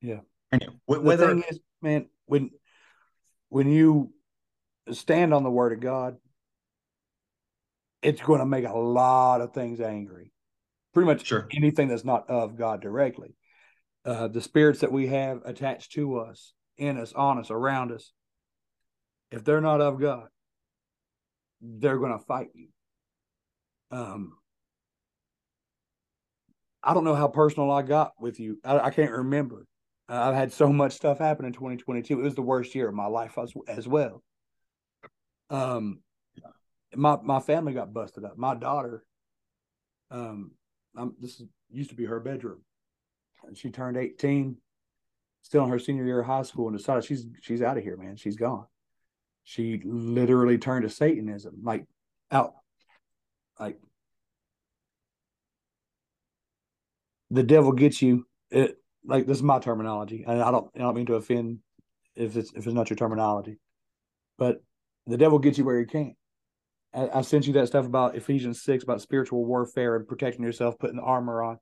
Yeah. I knew. The thing is, man, when when you stand on the word of God, it's going to make a lot of things angry. Pretty much Sure. anything that's not of God directly. Uh, the spirits that we have attached to us, in us, on us, around us, if they're not of God, they're going to fight you. Um, I don't know how personal I got with you. I, I can't remember. Uh, I've had so much stuff happen in 2022. It was the worst year of my life as, as well. Um, my my family got busted up. My daughter, um, I'm, this is, used to be her bedroom, she turned 18, still in her senior year of high school, and decided she's she's out of here, man. She's gone. She literally turned to Satanism, like out, like the devil gets you. It like this is my terminology, and I don't I don't mean to offend if it's if it's not your terminology, but the devil gets you where he can. I, I sent you that stuff about Ephesians six about spiritual warfare and protecting yourself, putting the armor on.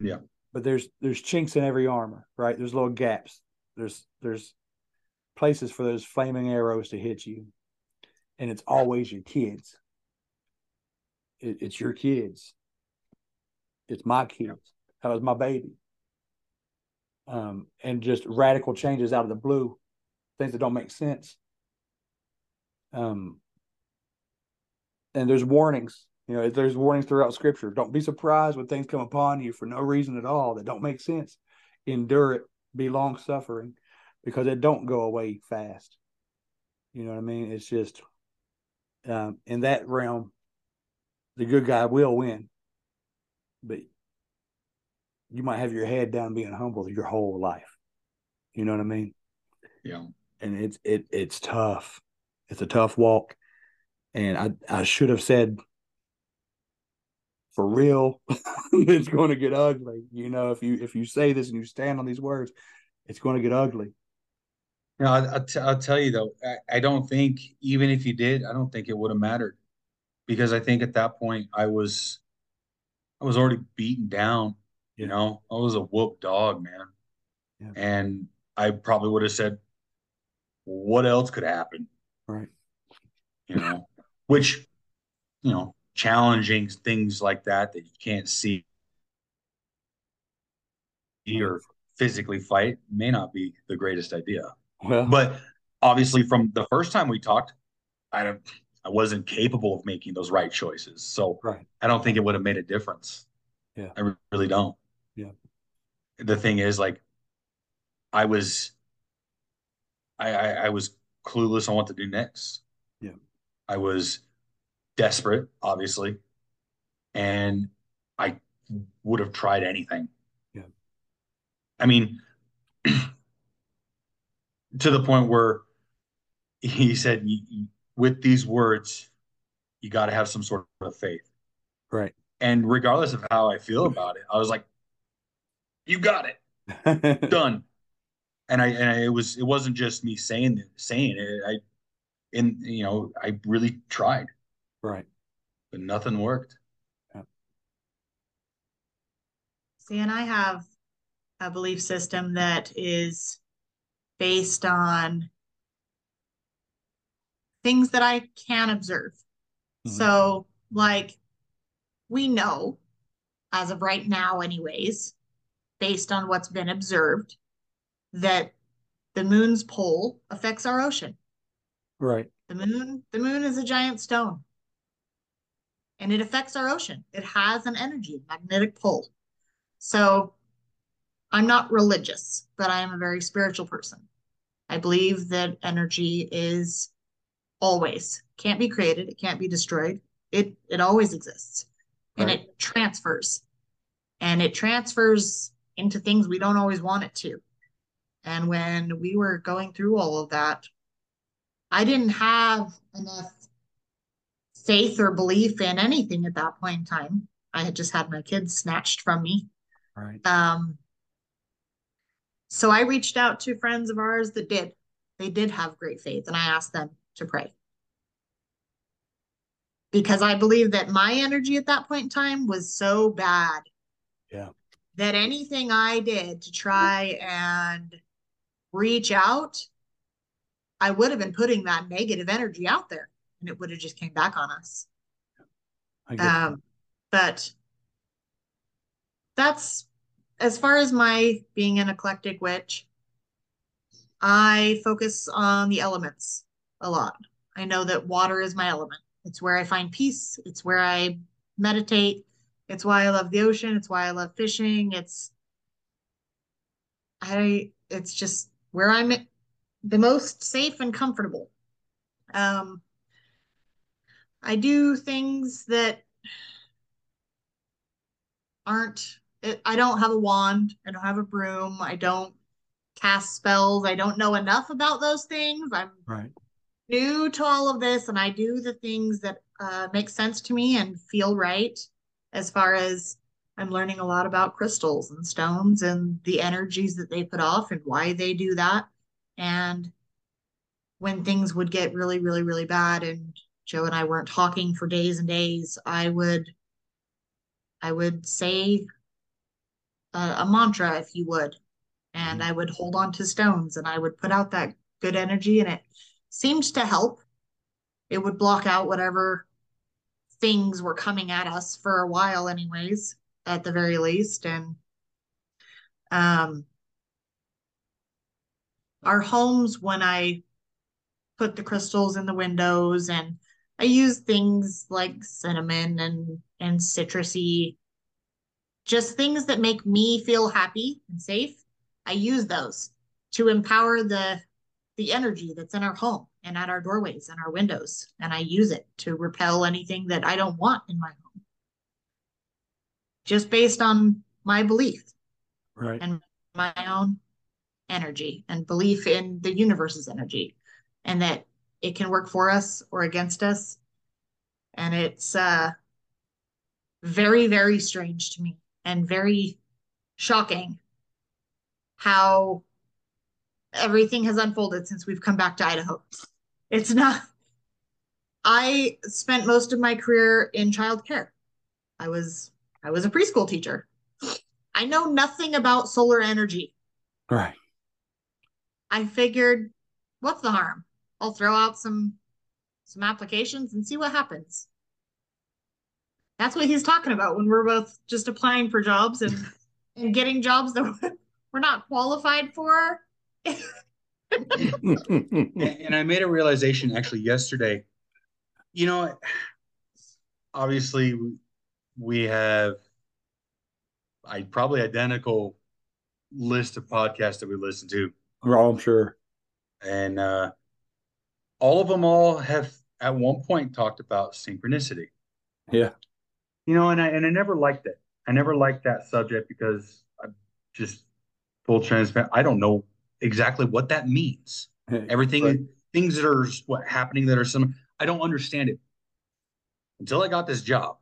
Yeah. But there's there's chinks in every armor, right? There's little gaps. There's there's places for those flaming arrows to hit you, and it's always your kids. It, it's your kids. It's my kids. That was my baby. Um, and just radical changes out of the blue, things that don't make sense. Um, and there's warnings. You know, there's warnings throughout Scripture. Don't be surprised when things come upon you for no reason at all that don't make sense. Endure it. Be long suffering, because it don't go away fast. You know what I mean? It's just um, in that realm, the good guy will win, but you might have your head down being humble your whole life. You know what I mean? Yeah. And it's it it's tough. It's a tough walk. And I I should have said for real, it's going to get ugly. You know, if you if you say this and you stand on these words, it's going to get ugly. No, I, I'll, t- I'll tell you though, I, I don't think even if you did, I don't think it would have mattered because I think at that point I was, I was already beaten down. You know, I was a whoop dog, man, Yeah. and I probably would have said, "What else could happen?" Right. You know, which, you know, challenging things like that that you can't see or physically fight may not be the greatest idea. Well, But obviously, from the first time we talked, I don't, I wasn't capable of making those right choices. So right. I don't think it would have made a difference. Yeah. I really don't. Yeah. The thing is, like, I was, I, I, I was clueless on what to do next. Yeah. I was desperate, obviously, and I would have tried anything. Yeah. I mean, to the point where he said, "You- you- with these words, you got to have some sort of faith. Right. And regardless of how I feel about it, I was like, you got it done. And I, and I, it was, it wasn't just me saying it, saying it. I, and you know, I really tried, right. but nothing worked. See, and I have a belief system that is based on things that I can observe. Mhm. So, like, we know as of right now, anyways, based on what's been observed, that the moon's pole affects our ocean. Right. The moon, the moon is a giant stone. And it affects our ocean. It has an energy, magnetic pole. So I'm not religious, but I am a very spiritual person. I believe that energy is always can't be created, it can't be destroyed. It it always exists and Right. it transfers. and it transfers into things we don't always want it to. And when we were going through all of that, I didn't have enough faith or belief in anything at that point in time. I had just had my kids snatched from me. Right. Um, so I reached out to friends of ours that did. They did have great faith, and I asked them to pray. Because I believe that my energy at that point in time was so bad. Yeah. That anything I did to try and reach out, I would have been putting that negative energy out there and it would have just came back on us. Um, but that's as far as my being an eclectic witch, I focus on the elements a lot. I know that water is my element. It's where I find peace. It's where I meditate. It's why I love the ocean. It's why I love fishing. It's I it's just where I'm the most safe and comfortable. Um I do things that aren't it, I don't have a wand, I don't have a broom, I don't cast spells, I don't know enough about those things. I'm right. new to all of this and I do the things that uh, make sense to me and feel right as far as I'm learning a lot about crystals and stones and the energies that they put off and why they do that. And when things would get really, really, really bad and Joe and I weren't talking for days and days, I would I would say a, a mantra, if you would, and I would hold on to stones and I would put out that good energy and it seemed to help. It would block out whatever things were coming at us for a while, anyways, at the very least. And um, our homes, when I put the crystals in the windows and I use things like cinnamon and and citrusy, just things that make me feel happy and safe. I use those to empower the the energy that's in our home and at our doorways and our windows, and I use it to repel anything that I don't want in my home, just based on my belief Right. and my own energy and belief in the universe's energy and that it can work for us or against us and it's uh very very strange to me and very shocking how everything has unfolded since we've come back to Idaho it's not I spent most of my career in childcare I was I was a preschool teacher I know nothing about solar energy Right. I figured, what's the harm? I'll throw out some some applications and see what happens. That's what he's talking about when we're both just applying for jobs and and getting jobs that we're not qualified for. and, and I made a realization actually yesterday. You know, obviously we- we have I probably identical list of podcasts that we listen to, well, I'm sure. and uh, all of them all have at one point talked about synchronicity. Yeah. You know, and I and I never liked it. I never liked that subject because I just full transparent. I don't know exactly what that means. Everything, Right. things that are what happening that are some, I don't understand it until I got this job.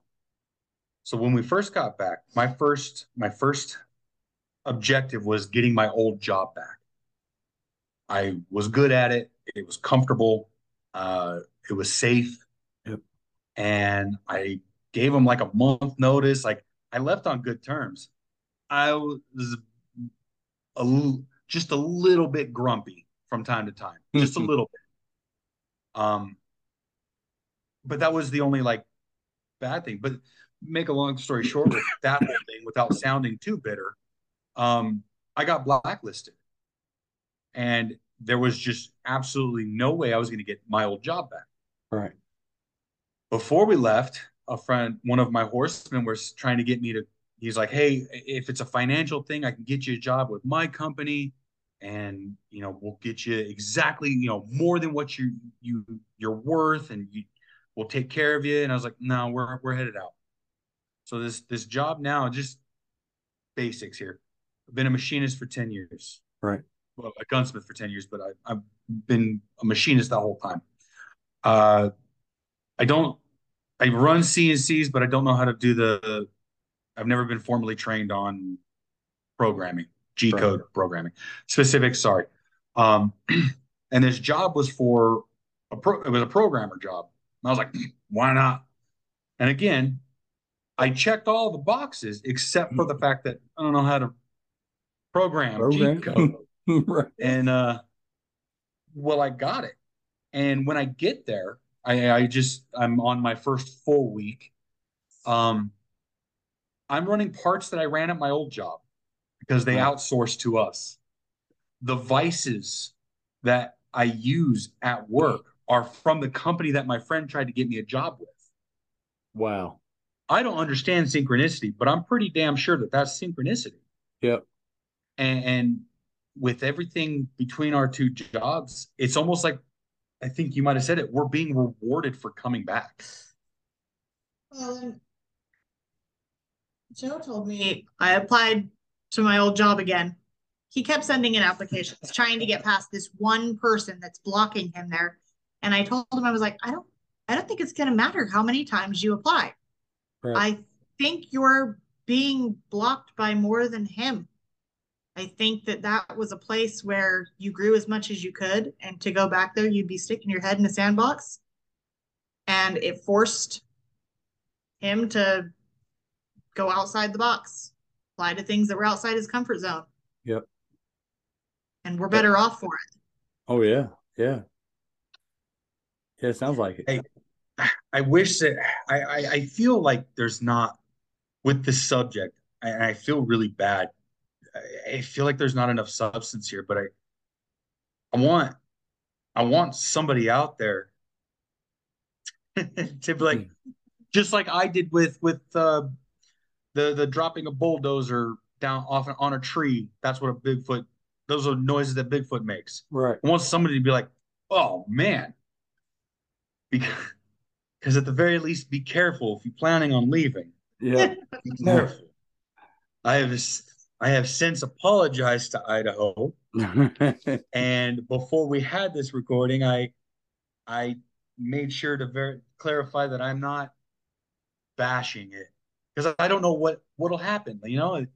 So when we first got back, my first, my first objective was getting my old job back. I was good at it. It was comfortable. Uh, it was safe. Yep. And I gave them like a month notice. Like I left on good terms. I was a, just a little bit grumpy from time to time, just a little bit. Um, but that was the only like bad thing. But make a long story short, with that whole thing, without sounding too bitter, um, I got blacklisted, and there was just absolutely no way I was going to get my old job back. Right. Before we left, a friend, one of my horsemen, was trying to get me to. He's like, "Hey, if it's a financial thing, I can get you a job with my company." and you know we'll get you exactly you know more than what you you you're worth and you we'll take care of you and i was like no we're we're headed out so this this job now just basics here. I've been a machinist for 10 years. Right. Well, a gunsmith for 10 years, but I, I've been a machinist the whole time. Uh, I don't, I run CNCs, but I don't know how to do the, I've never been formally trained on programming, G code Right. programming, specific, sorry. Um, and this job was for a pro, it was a programmer job. And I was like, why not? And again, I checked all the boxes except for the fact that I don't know how to program, Program. G code. right. And uh well, I got it. And when I get there, I I just I'm on my first full week. Um I'm running parts that I ran at my old job because they Right. outsourced to us. The vices that I use at work are from the company that my friend tried to get me a job with. Wow. I don't understand synchronicity, but I'm pretty damn sure that that's synchronicity. Yep. And, and with everything between our two jobs, it's almost like I think you might have said it. We're being rewarded for coming back. Well, Joe told me I applied to my old job again. He kept sending in applications, trying to get past this one person that's blocking him there. And I told him I was like, I don't, I don't think it's going to matter how many times you apply. Right. I think you're being blocked by more than him. I think that that was a place where you grew as much as you could, and to go back there, you'd be sticking your head in a sandbox. And it forced him to go outside the box, apply to things that were outside his comfort zone. Yep. And we're better off for it. Oh yeah. Yeah. Yeah. It sounds like it. Hey, I wish that I, I, I feel like there's not with this subject. I, I feel really bad. I, feel like there's not enough substance here, but I I want I want somebody out there to be like just like I did with with uh, the the dropping a bulldozer down off on a tree. That's what a Bigfoot. Those are noises that Bigfoot makes. Right. I want somebody to be like, "Oh man," because because at the very least, be careful if you're planning on leaving. Yeah. Be careful. I have I have since apologized to Idaho, and before we had this recording, I I made sure to ver- clarify that I'm not bashing it because I don't know what what'll happen. You know,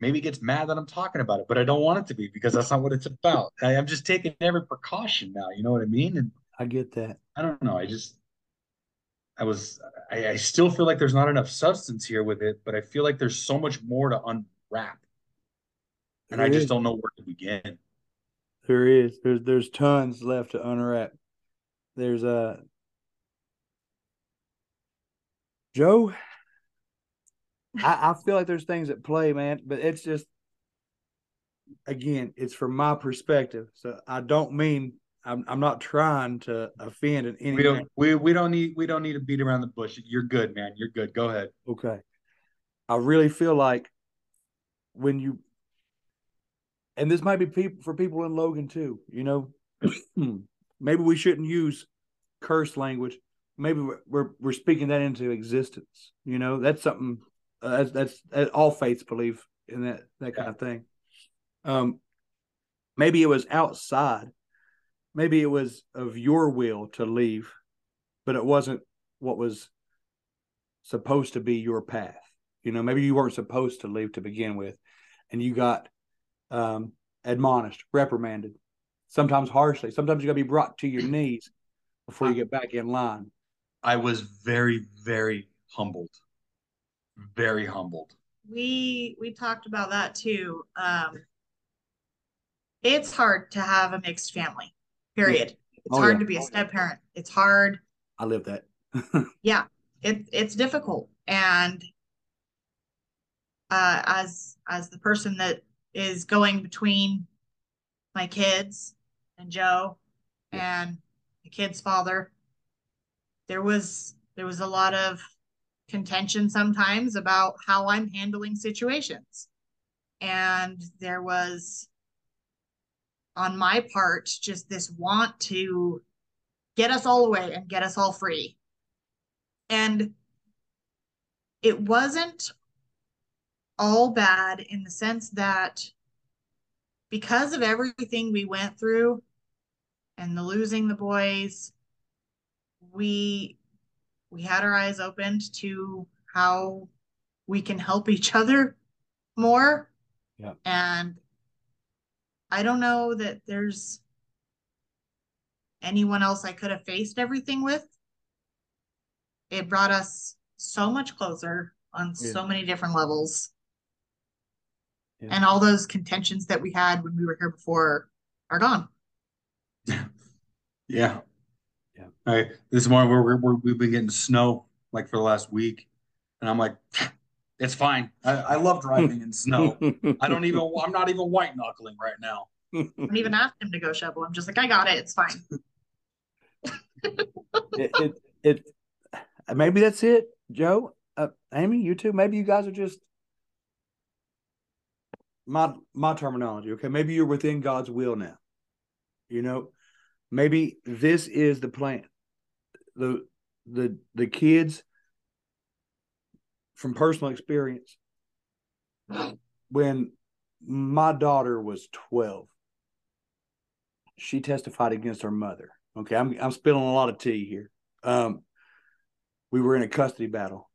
maybe it gets mad that I'm talking about it, but I don't want it to be because that's not what it's about. I, I'm just taking every precaution now. You know what I mean? And I get that. I don't know. I just I was I, I still feel like there's not enough substance here with it, but I feel like there's so much more to unwrap. And I just is. don't know where to begin. There is. There's there's tons left to unwrap. There's uh Joe. I, I feel like there's things at play, man, but it's just again, it's from my perspective. So I don't mean I'm I'm not trying to offend in any We don't we, we don't need we don't need to beat around the bush. You're good, man. You're good. Go ahead. Okay. I really feel like when you and this might be people for people in Logan too, you know, maybe we shouldn't use curse language. Maybe we're, we're we're speaking that into existence. You know, that's something uh, that's, that's all faiths believe in that that kind of thing. Um, maybe it was outside. Maybe it was of your will to leave, but it wasn't what was supposed to be your path. You know, maybe you weren't supposed to leave to begin with, and you got um, admonished, reprimanded, sometimes harshly. Sometimes you got to be brought to your knees before you get back in line. I was very, very humbled. Very humbled. We we talked about that too. Um, it's hard to have a mixed family. Period. It's Oh, hard yeah. to be a step parent. It's hard. I live that. Yeah, it it's difficult. And uh, as as the person that is going between my kids and Joe and the kid's father, there was there was a lot of contention sometimes about how I'm handling situations. And there was on my part just this want to get us all away and get us all free. And it wasn't all bad in the sense that because of everything we went through and the losing the boys, we we had our eyes opened to how we can help each other more. Yeah. And I don't know that there's anyone else I could have faced everything with. It brought us so much closer on Yeah. so many different levels. Yeah. And all those contentions that we had when we were here before are gone. Yeah. Yeah. All right. This morning we're, we're, we're we've been getting snow like for the last week, and I'm like, it's fine. I, I love driving in snow. I don't even. I'm not even white knuckling right now. I don't even ask him to go shovel. I'm just like, I got it. It's fine. it, it, it maybe that's it, Joe. Uh, Amy, you too. Maybe you guys are just my my terminology. Okay, maybe you're within God's will now. You know, maybe this is the plan. The the the kids from personal experience. When my daughter was twelve, she testified against her mother. Okay, I'm I'm spilling a lot of tea here. Um, we were in a custody battle.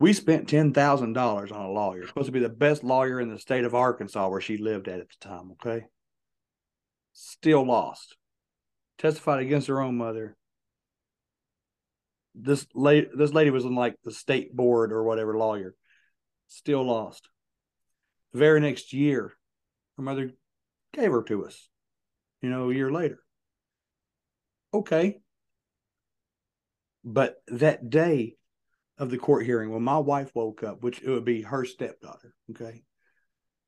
We spent ten thousand dollars on a lawyer, supposed to be the best lawyer in the state of Arkansas, where she lived at at the time. Okay, still lost. Testified against her own mother. This lady, this lady was in like the state board or whatever lawyer. Still lost. The very next year, her mother gave her to us. You know, a year later. Okay. But that day of the court hearing, when my wife woke up, which it would be her stepdaughter, okay,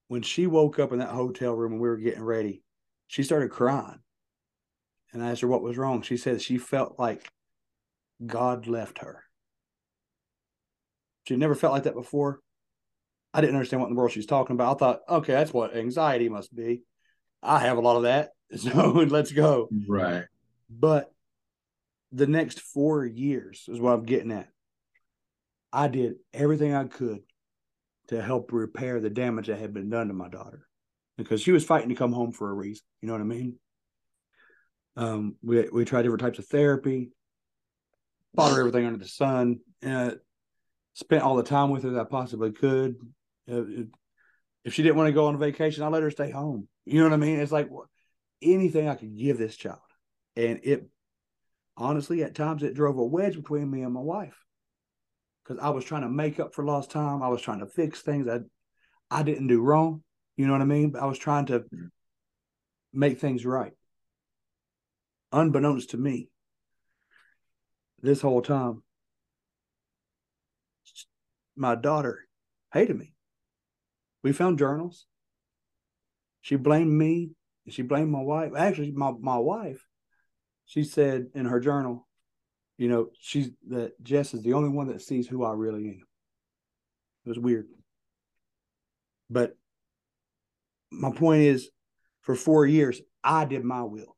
when she woke up in that hotel room and we were getting ready, she started crying. And I asked her what was wrong. She said she felt like God left her. She never felt like that before. I didn't understand what in the world she's talking about. I thought, okay, that's what anxiety must be. I have a lot of that. So let's go. Right. But the next four years is what I'm getting at. I did everything I could to help repair the damage that had been done to my daughter because she was fighting to come home for a reason. You know what I mean? Um, we we tried different types of therapy, bought her everything under the sun, uh, spent all the time with her that I possibly could. Uh, if she didn't want to go on vacation, I let her stay home. You know what I mean? It's like anything I could give this child, and it honestly at times it drove a wedge between me and my wife because I was trying to make up for lost time. I was trying to fix things I I didn't do wrong. You know what I mean? But I was trying to mm. make things right. Unbeknownst to me, this whole time, my daughter hated me. We found journals. She blamed me. and She blamed my wife. Actually, my, my wife, she said in her journal, you know, she's that Jess is the only one that sees who I really am. It was weird. But my point is, for four years, I did my will.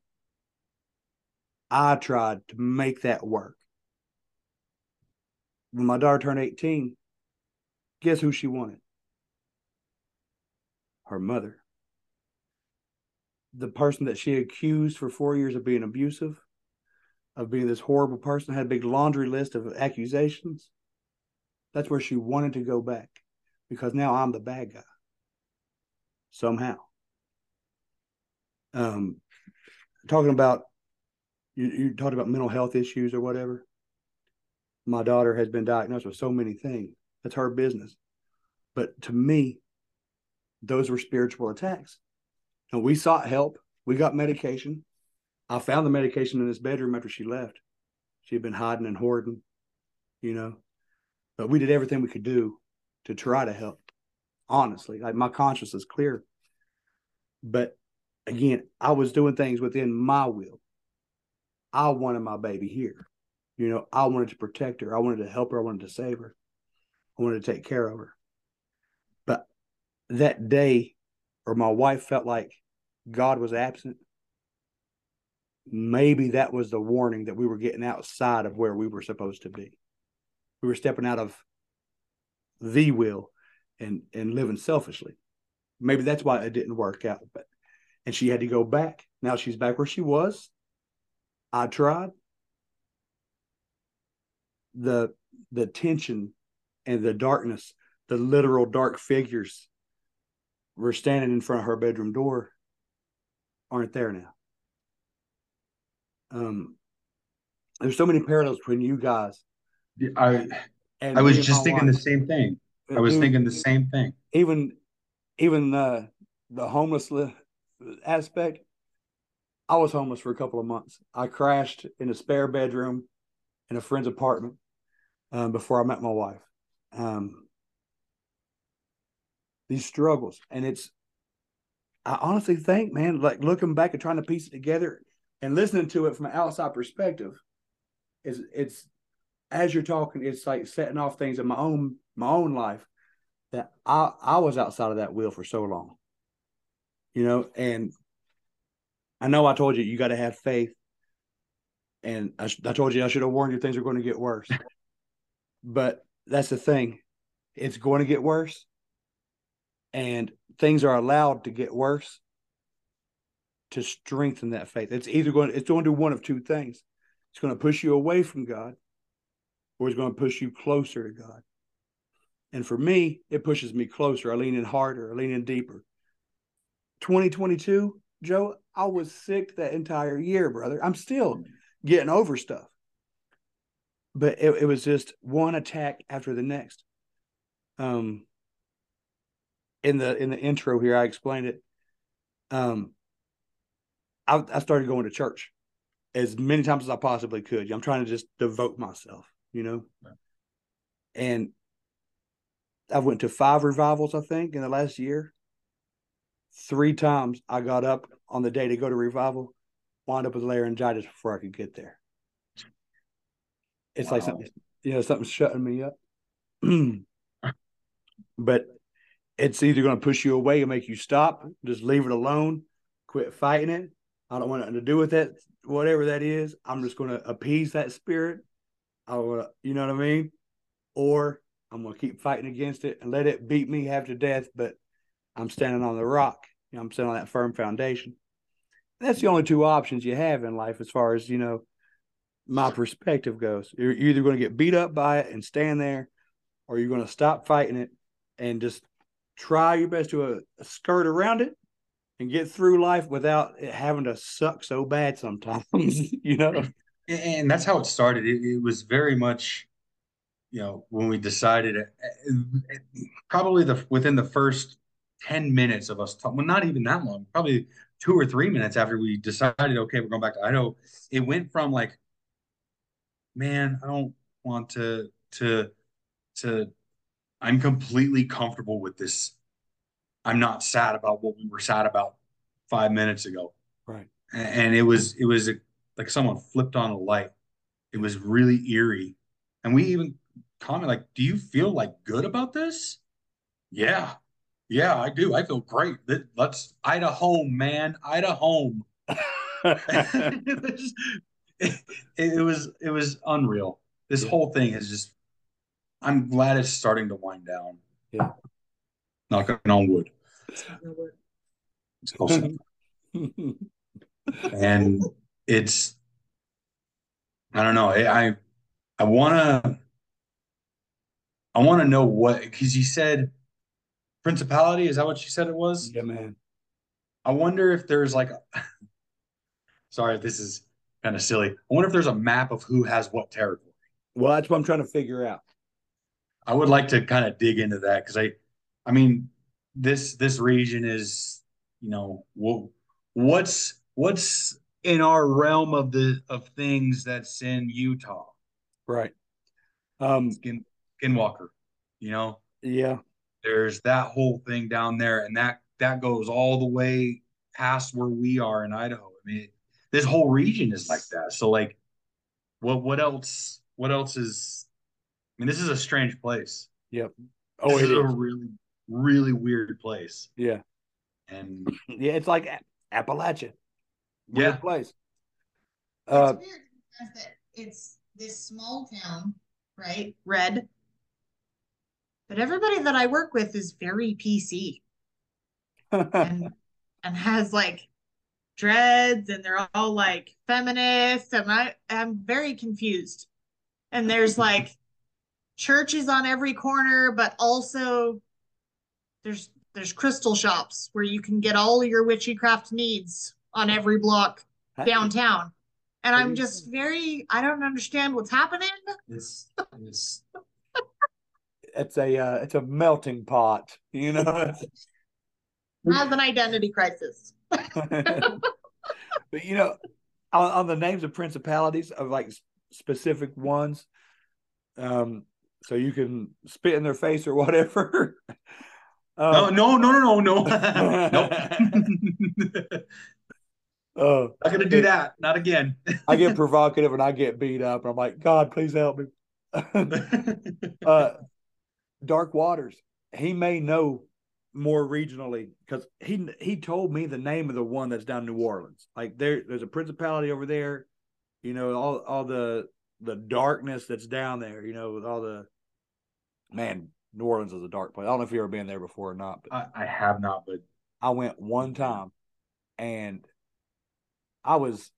I tried to make that work. When my daughter turned 18, guess who she wanted? Her mother. The person that she accused for four years of being abusive, of being this horrible person, had a big laundry list of accusations. That's where she wanted to go back because now I'm the bad guy. Somehow. Um, talking about you, you talked about mental health issues or whatever. My daughter has been diagnosed with so many things. That's her business. But to me, those were spiritual attacks. And we sought help. We got medication. I found the medication in this bedroom after she left. She had been hiding and hoarding, you know. But we did everything we could do to try to help. Honestly, like my conscience is clear. But again, I was doing things within my will. I wanted my baby here. You know, I wanted to protect her. I wanted to help her. I wanted to save her. I wanted to take care of her. But that day, or my wife felt like God was absent, maybe that was the warning that we were getting outside of where we were supposed to be. We were stepping out of the will and and living selfishly. Maybe that's why it didn't work out. But and she had to go back. Now she's back where she was. I tried. The the tension and the darkness, the literal dark figures were standing in front of her bedroom door aren't there now. Um there's so many parallels between you guys. I And I was just thinking the same thing. I was Even- thinking the same thing. even even uh, the homeless li- aspect. I was homeless for a couple of months. I crashed in a spare bedroom in a friend's apartment um, before I met my wife. Um, these struggles, and it's I honestly think, man, like looking back and trying to piece it together and listening to it from an outside perspective, is it's as you're talking, it's like setting off things in my own my own life that I I was outside of that wheel for so long, you know, and I know I told you you got to have faith, and I, I told you I should have warned you things are going to get worse, but that's the thing, it's going to get worse, and things are allowed to get worse to strengthen that faith. It's either going it's going to do one of two things. It's going to push you away from God, or it's going to push you closer to God. And for me, it pushes me closer. I lean in harder, I lean in deeper. 2022, Joe, I was sick that entire year, brother. I'm still getting over stuff. But it, it was just one attack after the next. Um in the in the intro here, I explained it. Um I, I started going to church as many times as I possibly could. I'm trying to just devote myself, you know. And I went to five revivals, I think, in the last year. Three times I got up on the day to go to revival, wound up with laryngitis before I could get there. It's like something, you know, something's shutting me up. but it's either going to push you away and make you stop, just leave it alone, quit fighting it. I don't want nothing to do with that, whatever that is. I'm just going to appease that spirit. I want to, you know what I mean? Or I'm going to keep fighting against it and let it beat me half to death, but I'm standing on the rock. You know, I'm standing on that firm foundation. That's the only two options you have in life as far as, you know, my perspective goes. You're either going to get beat up by it and stand there, or you're going to stop fighting it and just try your best to uh, skirt around it and get through life without it having to suck so bad sometimes, you know? And- that's how it started. It, it was very much, you know, when we decided, uh, probably the within the first ten minutes of us talking, well, not even that long, probably two or three minutes after we decided, okay, we're going back to Idaho. It went from like, man, I don't want to to to. I'm completely comfortable with this. I'm not sad about what we were sad about five minutes ago Right. and it was it was like someone flipped on a light. It was really eerie, and we even comment like, "Do you feel like good about this?" Yeah, yeah, I do. I feel great. Let- Let's Idaho, home, man, Idaho. it, was, it, it was it was unreal. This Yeah. whole thing is just. I'm glad it's starting to wind down. Yeah. Knocking on wood. It's enough. and it's I don't know. I I want to I want to know what because you said principality. Is that what you said it was? yeah, man. I wonder if there's like. Sorry, if this is kind of silly. I wonder if there's a map of who has what territory. Well, that's what I'm trying to figure out. I would like to kind of dig into that because I, I mean, this this region is, you know, what what's what's in our realm of the of things that's in Utah, Right. Um, Skin Skinwalker, you know, yeah. there's that whole thing down there, and that that goes all the way past where we are in Idaho. I mean, this whole region is like that. So, like, what what else? What else is? I mean, this is a strange place. Yep. This Oh, it is a really really weird place. Yeah. And Yeah. It's like Appalachia. Weird Yeah. place. Uh, it's weird that it's this small town, right? Red. But everybody that I work with is very PC and and has like dreads and they're all like feminists and I I'm very confused. And there's like churches on every corner, but also there's there's crystal shops where you can get all your witchy craft needs on every block downtown. And I'm just very I don't understand what's happening. It's it's it's a uh, it's a melting pot, you know. Has an identity crisis. but you know, on, on the names of principalities of like specific ones, um, so you can spit in their face or whatever. no um, no no no no no nope. uh, Not gonna do that. Not again. I get provocative and I get beat up, and I'm like, God, please help me. uh, Dark Waters. He may know more regionally because he he told me the name of the one that's down in New Orleans. Like there, there's a principality over there. You know all all the the darkness that's down there. You know with all the man. New Orleans is a dark place. I don't know if you've ever been there before or not, but I, I have not, but I went one time and I was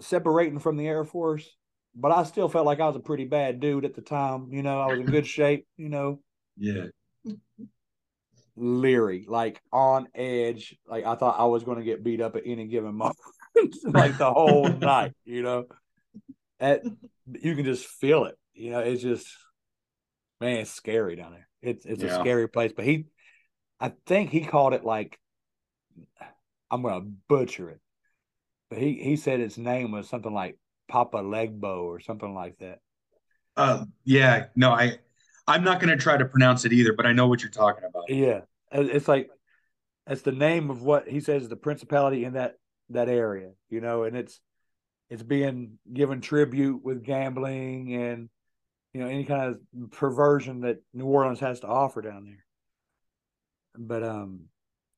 separating from the Air Force, but I still felt like I was a pretty bad dude at the time. You know, I was in good shape, you know, yeah. leery, like on edge. Like I thought I was going to get beat up at any given moment, like the whole night, you know. At, you can just feel it, you know, it's just, man, it's scary down there. It's, it's a scary place, but he, I think he called it like, I'm going to butcher it, but he, he said its name was something like Papa Legbo or something like that. Uh, yeah. No, I I'm not gonna try to pronounce it either, but I know what you're talking about. Yeah, it's like that's the name of what he says is the principality in that that area, you know, and it's it's being given tribute with gambling and you know any kind of perversion that New Orleans has to offer down there. But um,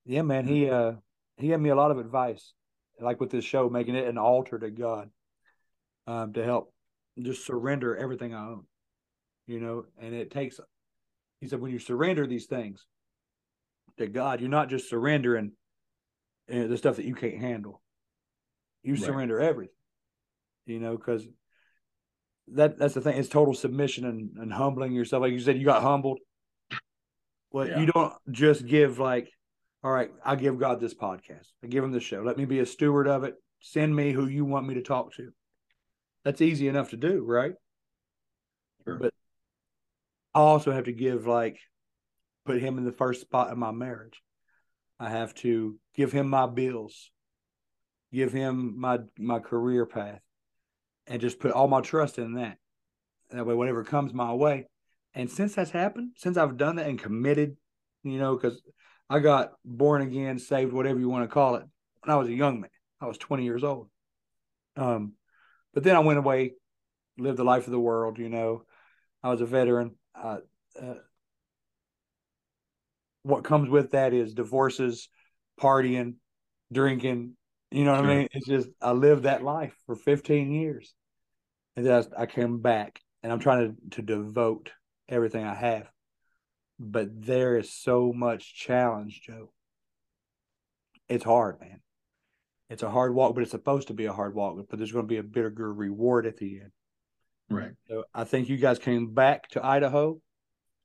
yeah, man, he uh he gave me a lot of advice, like with this show, making it an altar to God, um, to help just surrender everything I own, you know, and it takes. He said when you surrender these things to God, you're not just surrendering uh, the stuff that you can't handle. You Right. surrender everything, you know, because that that's the thing. It's total submission and, and humbling yourself. Like you said, you got humbled. Well, Yeah. you don't just give like, all right, I give God this podcast. I give him this show. Let me be a steward of it. Send me who you want me to talk to. That's easy enough to do, right? Sure. But I also have to give like put him in the first spot in my marriage. I have to give him my bills, give him my my career path, and just put all my trust in that. That way, whatever comes my way. And since that's happened, since I've done that and committed, you know, because I got born again, saved, whatever you want to call it, when I was a young man. I was 20 years old. Um, but then I went away, lived the life of the world, you know. I was a veteran. Uh, uh, what comes with that is divorces, partying, drinking. You know what Sure. I mean? It's just I lived that life for 15 years, and then I, I came back, and I'm trying to to devote everything I have. But there is so much challenge, Joe. It's hard, man. It's a hard walk, but it's supposed to be a hard walk. But there's going to be a bigger reward at the end. Right. So I think you guys came back to Idaho.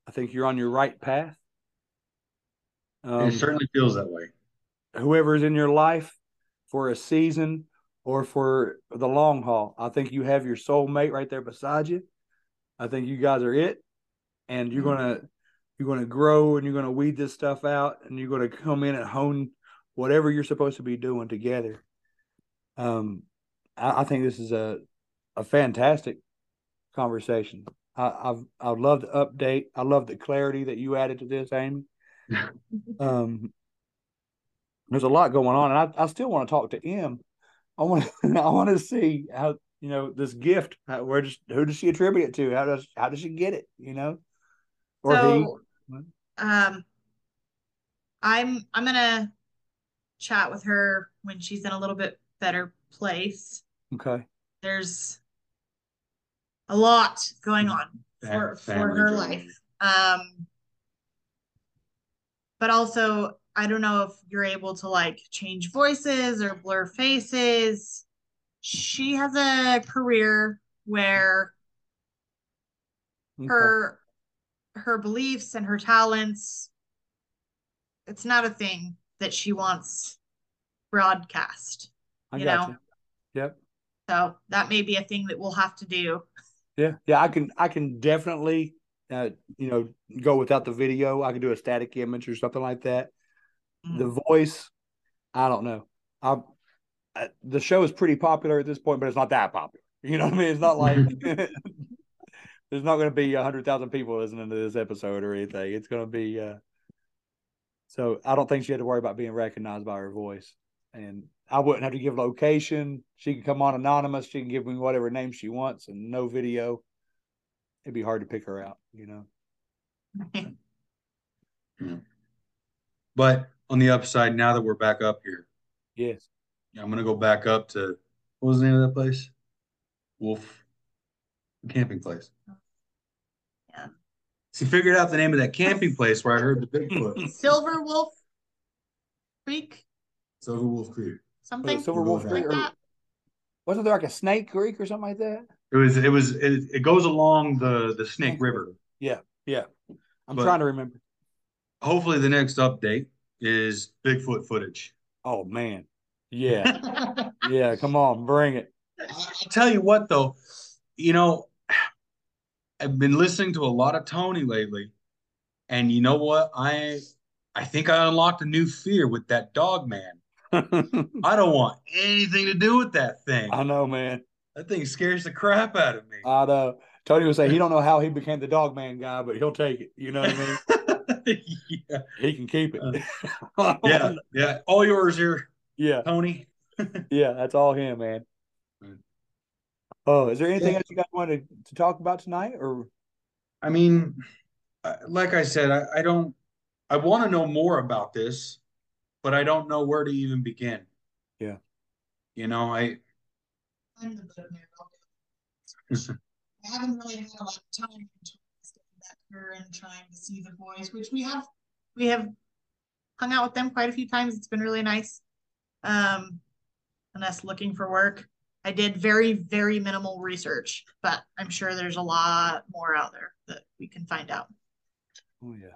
I think you're on your right path. Um, it certainly feels that way. whoever's in your life for a season or for the long haul, I think you have your soulmate right there beside you. I think you guys are it, and you're gonna you're gonna grow and you're gonna weed this stuff out, and you're gonna come in and hone whatever you're supposed to be doing together. Um, I, I think this is a a fantastic conversation. I, I've I love the update. I love the clarity that you added to this, Amy. um, there's a lot going on, and I, I still want to talk to M. I want I want to see how you know this gift. How, where does who does she attribute it to? How does how does she get it? You know, or so, he? um, I'm I'm gonna chat with her when she's in a little bit better place. Okay, There's a lot going on for for her life. Um, but also I don't know if you're able to like change voices or blur faces. She has a career where Okay. her her beliefs and her talents it's not a thing that she wants broadcast I you know? you. Yep. so that may be a thing that we'll have to do Yeah, yeah, I can I can definitely uh, you know go without the video. I can do a static image or something like that. The voice, I don't know. I, I the show is pretty popular at this point, but it's not that popular. You know what I mean? It's not like there's not going to be a hundred thousand people listening to this episode or anything. It's going to be uh, so I don't think she had to worry about being recognized by her voice, and I wouldn't have to give location. She can come on anonymous. She can give me whatever name she wants, and no video. It'd be hard to pick her out, you know. But on the upside, now that we're back up here, Yes. I'm gonna go back up to what was the name of that place? Wolf camping place. Yeah. She figured out the name of that camping place where I heard the Bigfoot. silver wolf creek Silver Wolf Creek. something Silver Wolf like Creek, or that wasn't there like a Snake Creek or something like that? It was it was it, it goes along the the Snake River. Yeah, yeah. I'm But- trying to remember. Hopefully the next update is Bigfoot footage. Oh man, yeah, yeah. Come on, bring it. I'll tell you what though, you know, I've been listening to a lot of Tony lately, and you know what? I I think I unlocked a new fear with that dog man. I don't want anything to do with that thing. I know, man. That thing scares the crap out of me. I know. Tony would say he don't know how he became the dog man guy, but he'll take it. You know what I mean? yeah, He can keep it. yeah, yeah. All yours here, yeah, Tony. yeah. That's all him, man. Oh, is there anything Yeah. else you guys wanted to talk about tonight, or I mean, uh, like I said, I, I don't. I want to know more about this, but I don't know where to even begin. Yeah. You know, I I'm the good man. I haven't really had a lot of time to get back her and trying to see the boys, which we have we have hung out with them quite a few times. It's been really nice. Um and us looking for work. I did very, very minimal research, but I'm sure there's a lot more out there that we can find out. oh yeah,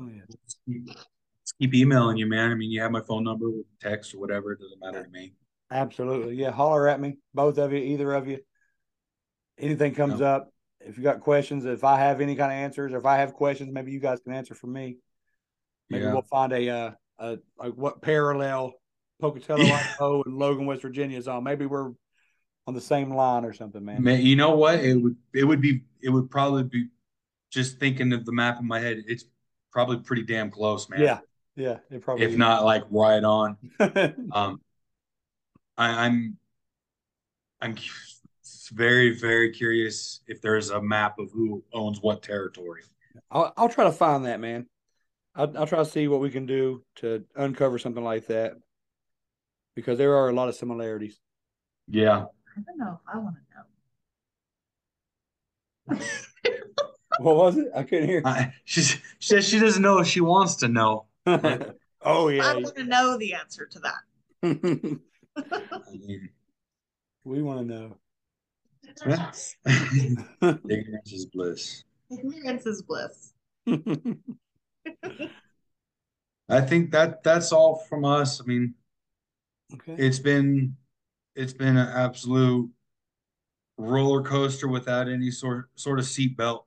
oh yeah. keep, keep emailing you, man. I mean, you have my phone number with text or whatever. It doesn't matter to me. Absolutely. Yeah. Holler at me, both of you, either of you. Anything comes Yeah. up, if you got questions, if I have any kind of answers, or if I have questions, maybe you guys can answer for me. Maybe Yeah. we'll find a uh a like what parallel Pocatello, Yeah. Idaho, and Logan, West Virginia is on. Maybe we're on the same line or something, man. Man, you know what? It would it would be it would probably be just thinking of the map in my head. It's probably pretty damn close, man. Yeah. Yeah. It probably If not like right on. Um, I, I'm I'm very very curious if there's a map of who owns what territory. I'll I'll try to find that, man. I'll I'll try to see what we can do to uncover something like that. Because there are a lot of similarities. Yeah. I don't know. If I want to know. What was it? I couldn't hear. I, she's, she says she doesn't know if she wants to know. oh yeah. I want to know the answer to that. I mean, we want to know. ignorance is bliss. Ignorance is bliss. I think that that's all from us. I mean, okay. it's been it's been an absolute roller coaster without any sort sort of seatbelt,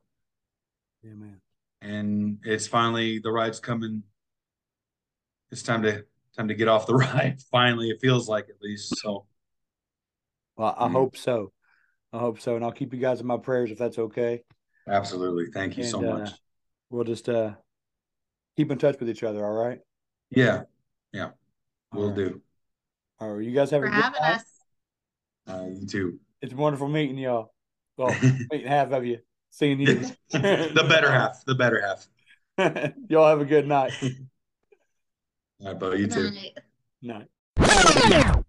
Yeah, man. and it's finally the ride's coming. It's time to time to get off the ride. Finally, it feels like at least. So Well, I Mm. hope so. I hope so, and I'll keep you guys in my prayers if that's okay. absolutely, thank you so And, uh, much. We'll just uh keep in touch with each other. All right. Yeah, yeah, we'll All right. do. All right. You guys have For a good having night. us. Uh, you too. It's wonderful meeting y'all. Well, meeting half of you, seeing you. the better half. The better half. y'all have a good night. All right, but you too. Night. Night.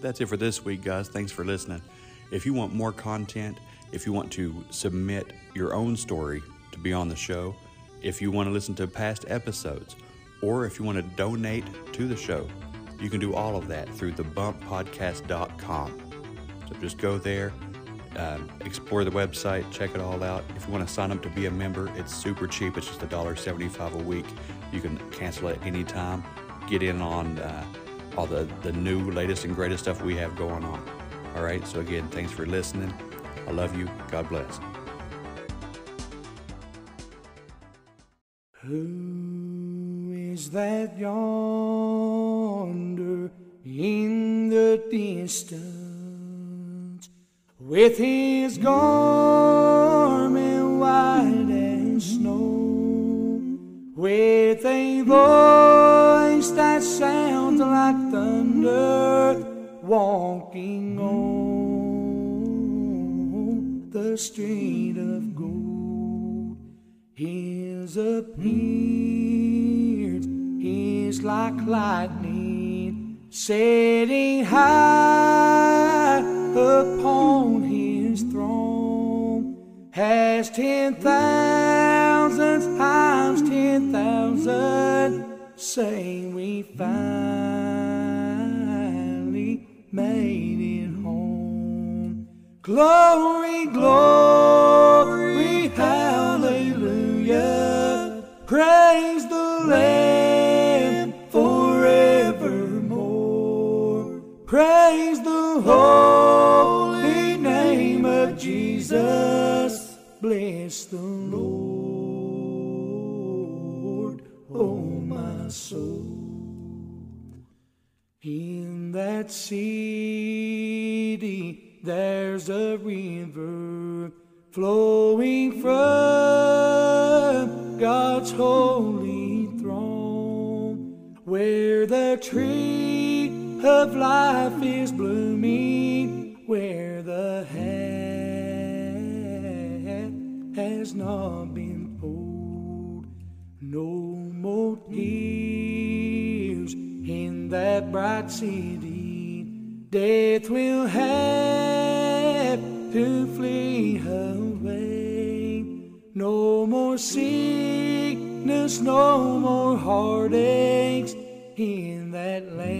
That's it for this week, guys. Thanks for listening. If you want more content, if you want to submit your own story to be on the show, If you want to listen to past episodes, or if you want to donate to the show, you can do all of that through thebumppodcast.com. So just go there, um, explore the website, check it all out. If you want to sign up to be a member, it's super cheap. It's just $1.75 a week. You can cancel at any time. Get in on uh, all the, the new, latest, and greatest stuff we have going on. All right. So, again, thanks for listening. I love you. God bless. Who is that yonder in the distance with his garment white as snow, with a voice that sounds like thunder, walking on the street of gold? His appearance is like lightning setting high upon his throne. Has ten thousand times ten thousand say we finally made it home. Glory, glory, hallelujah. Praise the Lamb forevermore. Praise the holy name of Jesus. Bless the Lord, oh my soul. In that city, there's a river flowing from God's holy throne, where the tree of life is blooming, where the hat has not been pulled. No more tears that bright city. Death will have to flee away. No more sickness, no more heartaches in that land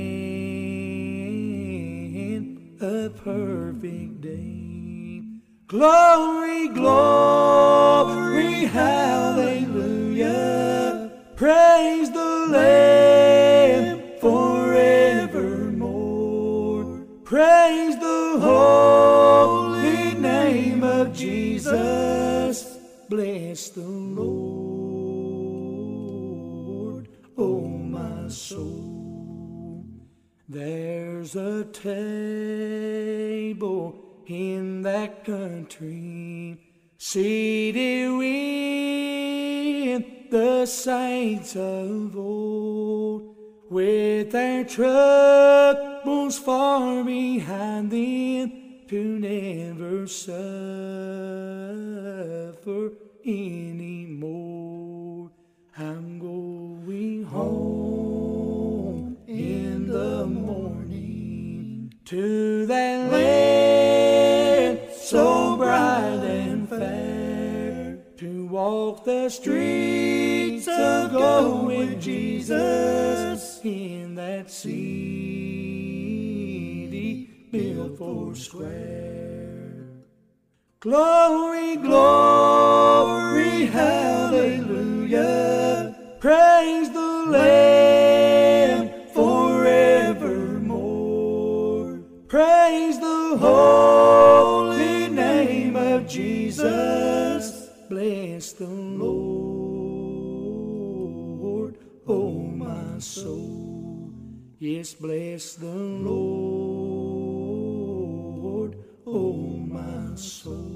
a perfect day. Glory, glory, hallelujah. Praise the Lamb holy name of Jesus. Bless the Lord, oh my soul. There's a table in that country, seated with the saints of old, with their troubles far behind them, to never suffer anymore. I'm going home in the morning to that land so bright and fair to walk the streets of gold with Jesus in that city built for square. Glory, glory, hallelujah. Praise the Lamb forevermore. Praise the holy name of Jesus. Bless the Lord, my soul. Yes, bless the Lord, oh my soul.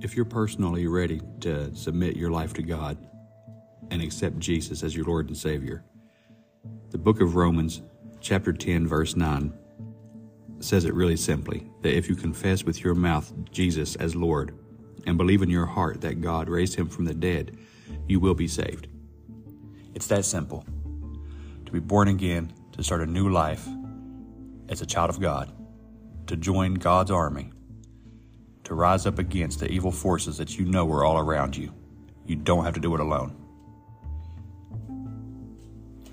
If you're personally ready to submit your life to God and accept Jesus as your Lord and Savior, the book of Romans, chapter 10, verse 9, says it really simply that if you confess with your mouth Jesus as Lord and believe in your heart that God raised him from the dead, you will be saved. It's that simple. To be born again, to start a new life, as a child of God to join God's army to rise up against the evil forces that you know are all around you. You don't have to do it alone.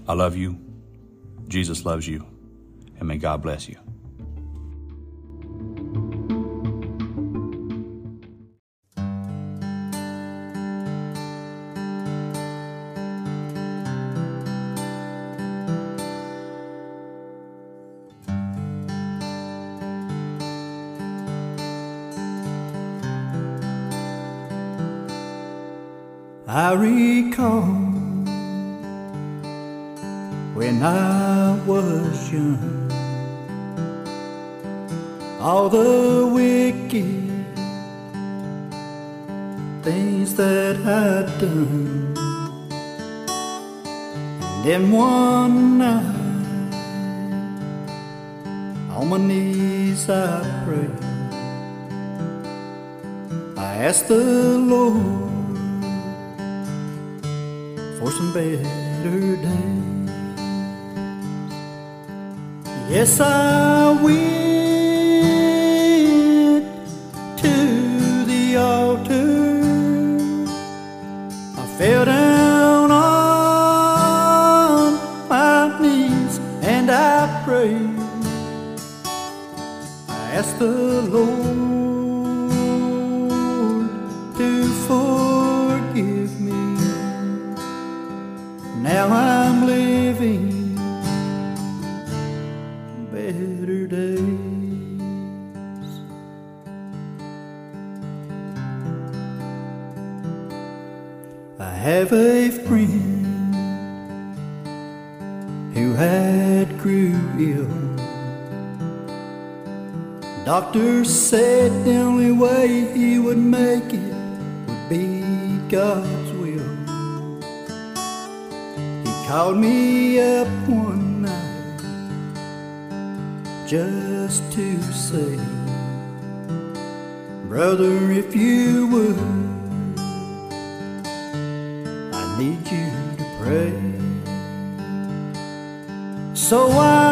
I love you. Jesus loves you. And may God bless you. The Lord for some better days. Yes, I went Doctor said the only way he would make it would be God's will. He called me up one night just to say, Brother, if you would, I need you to pray. So I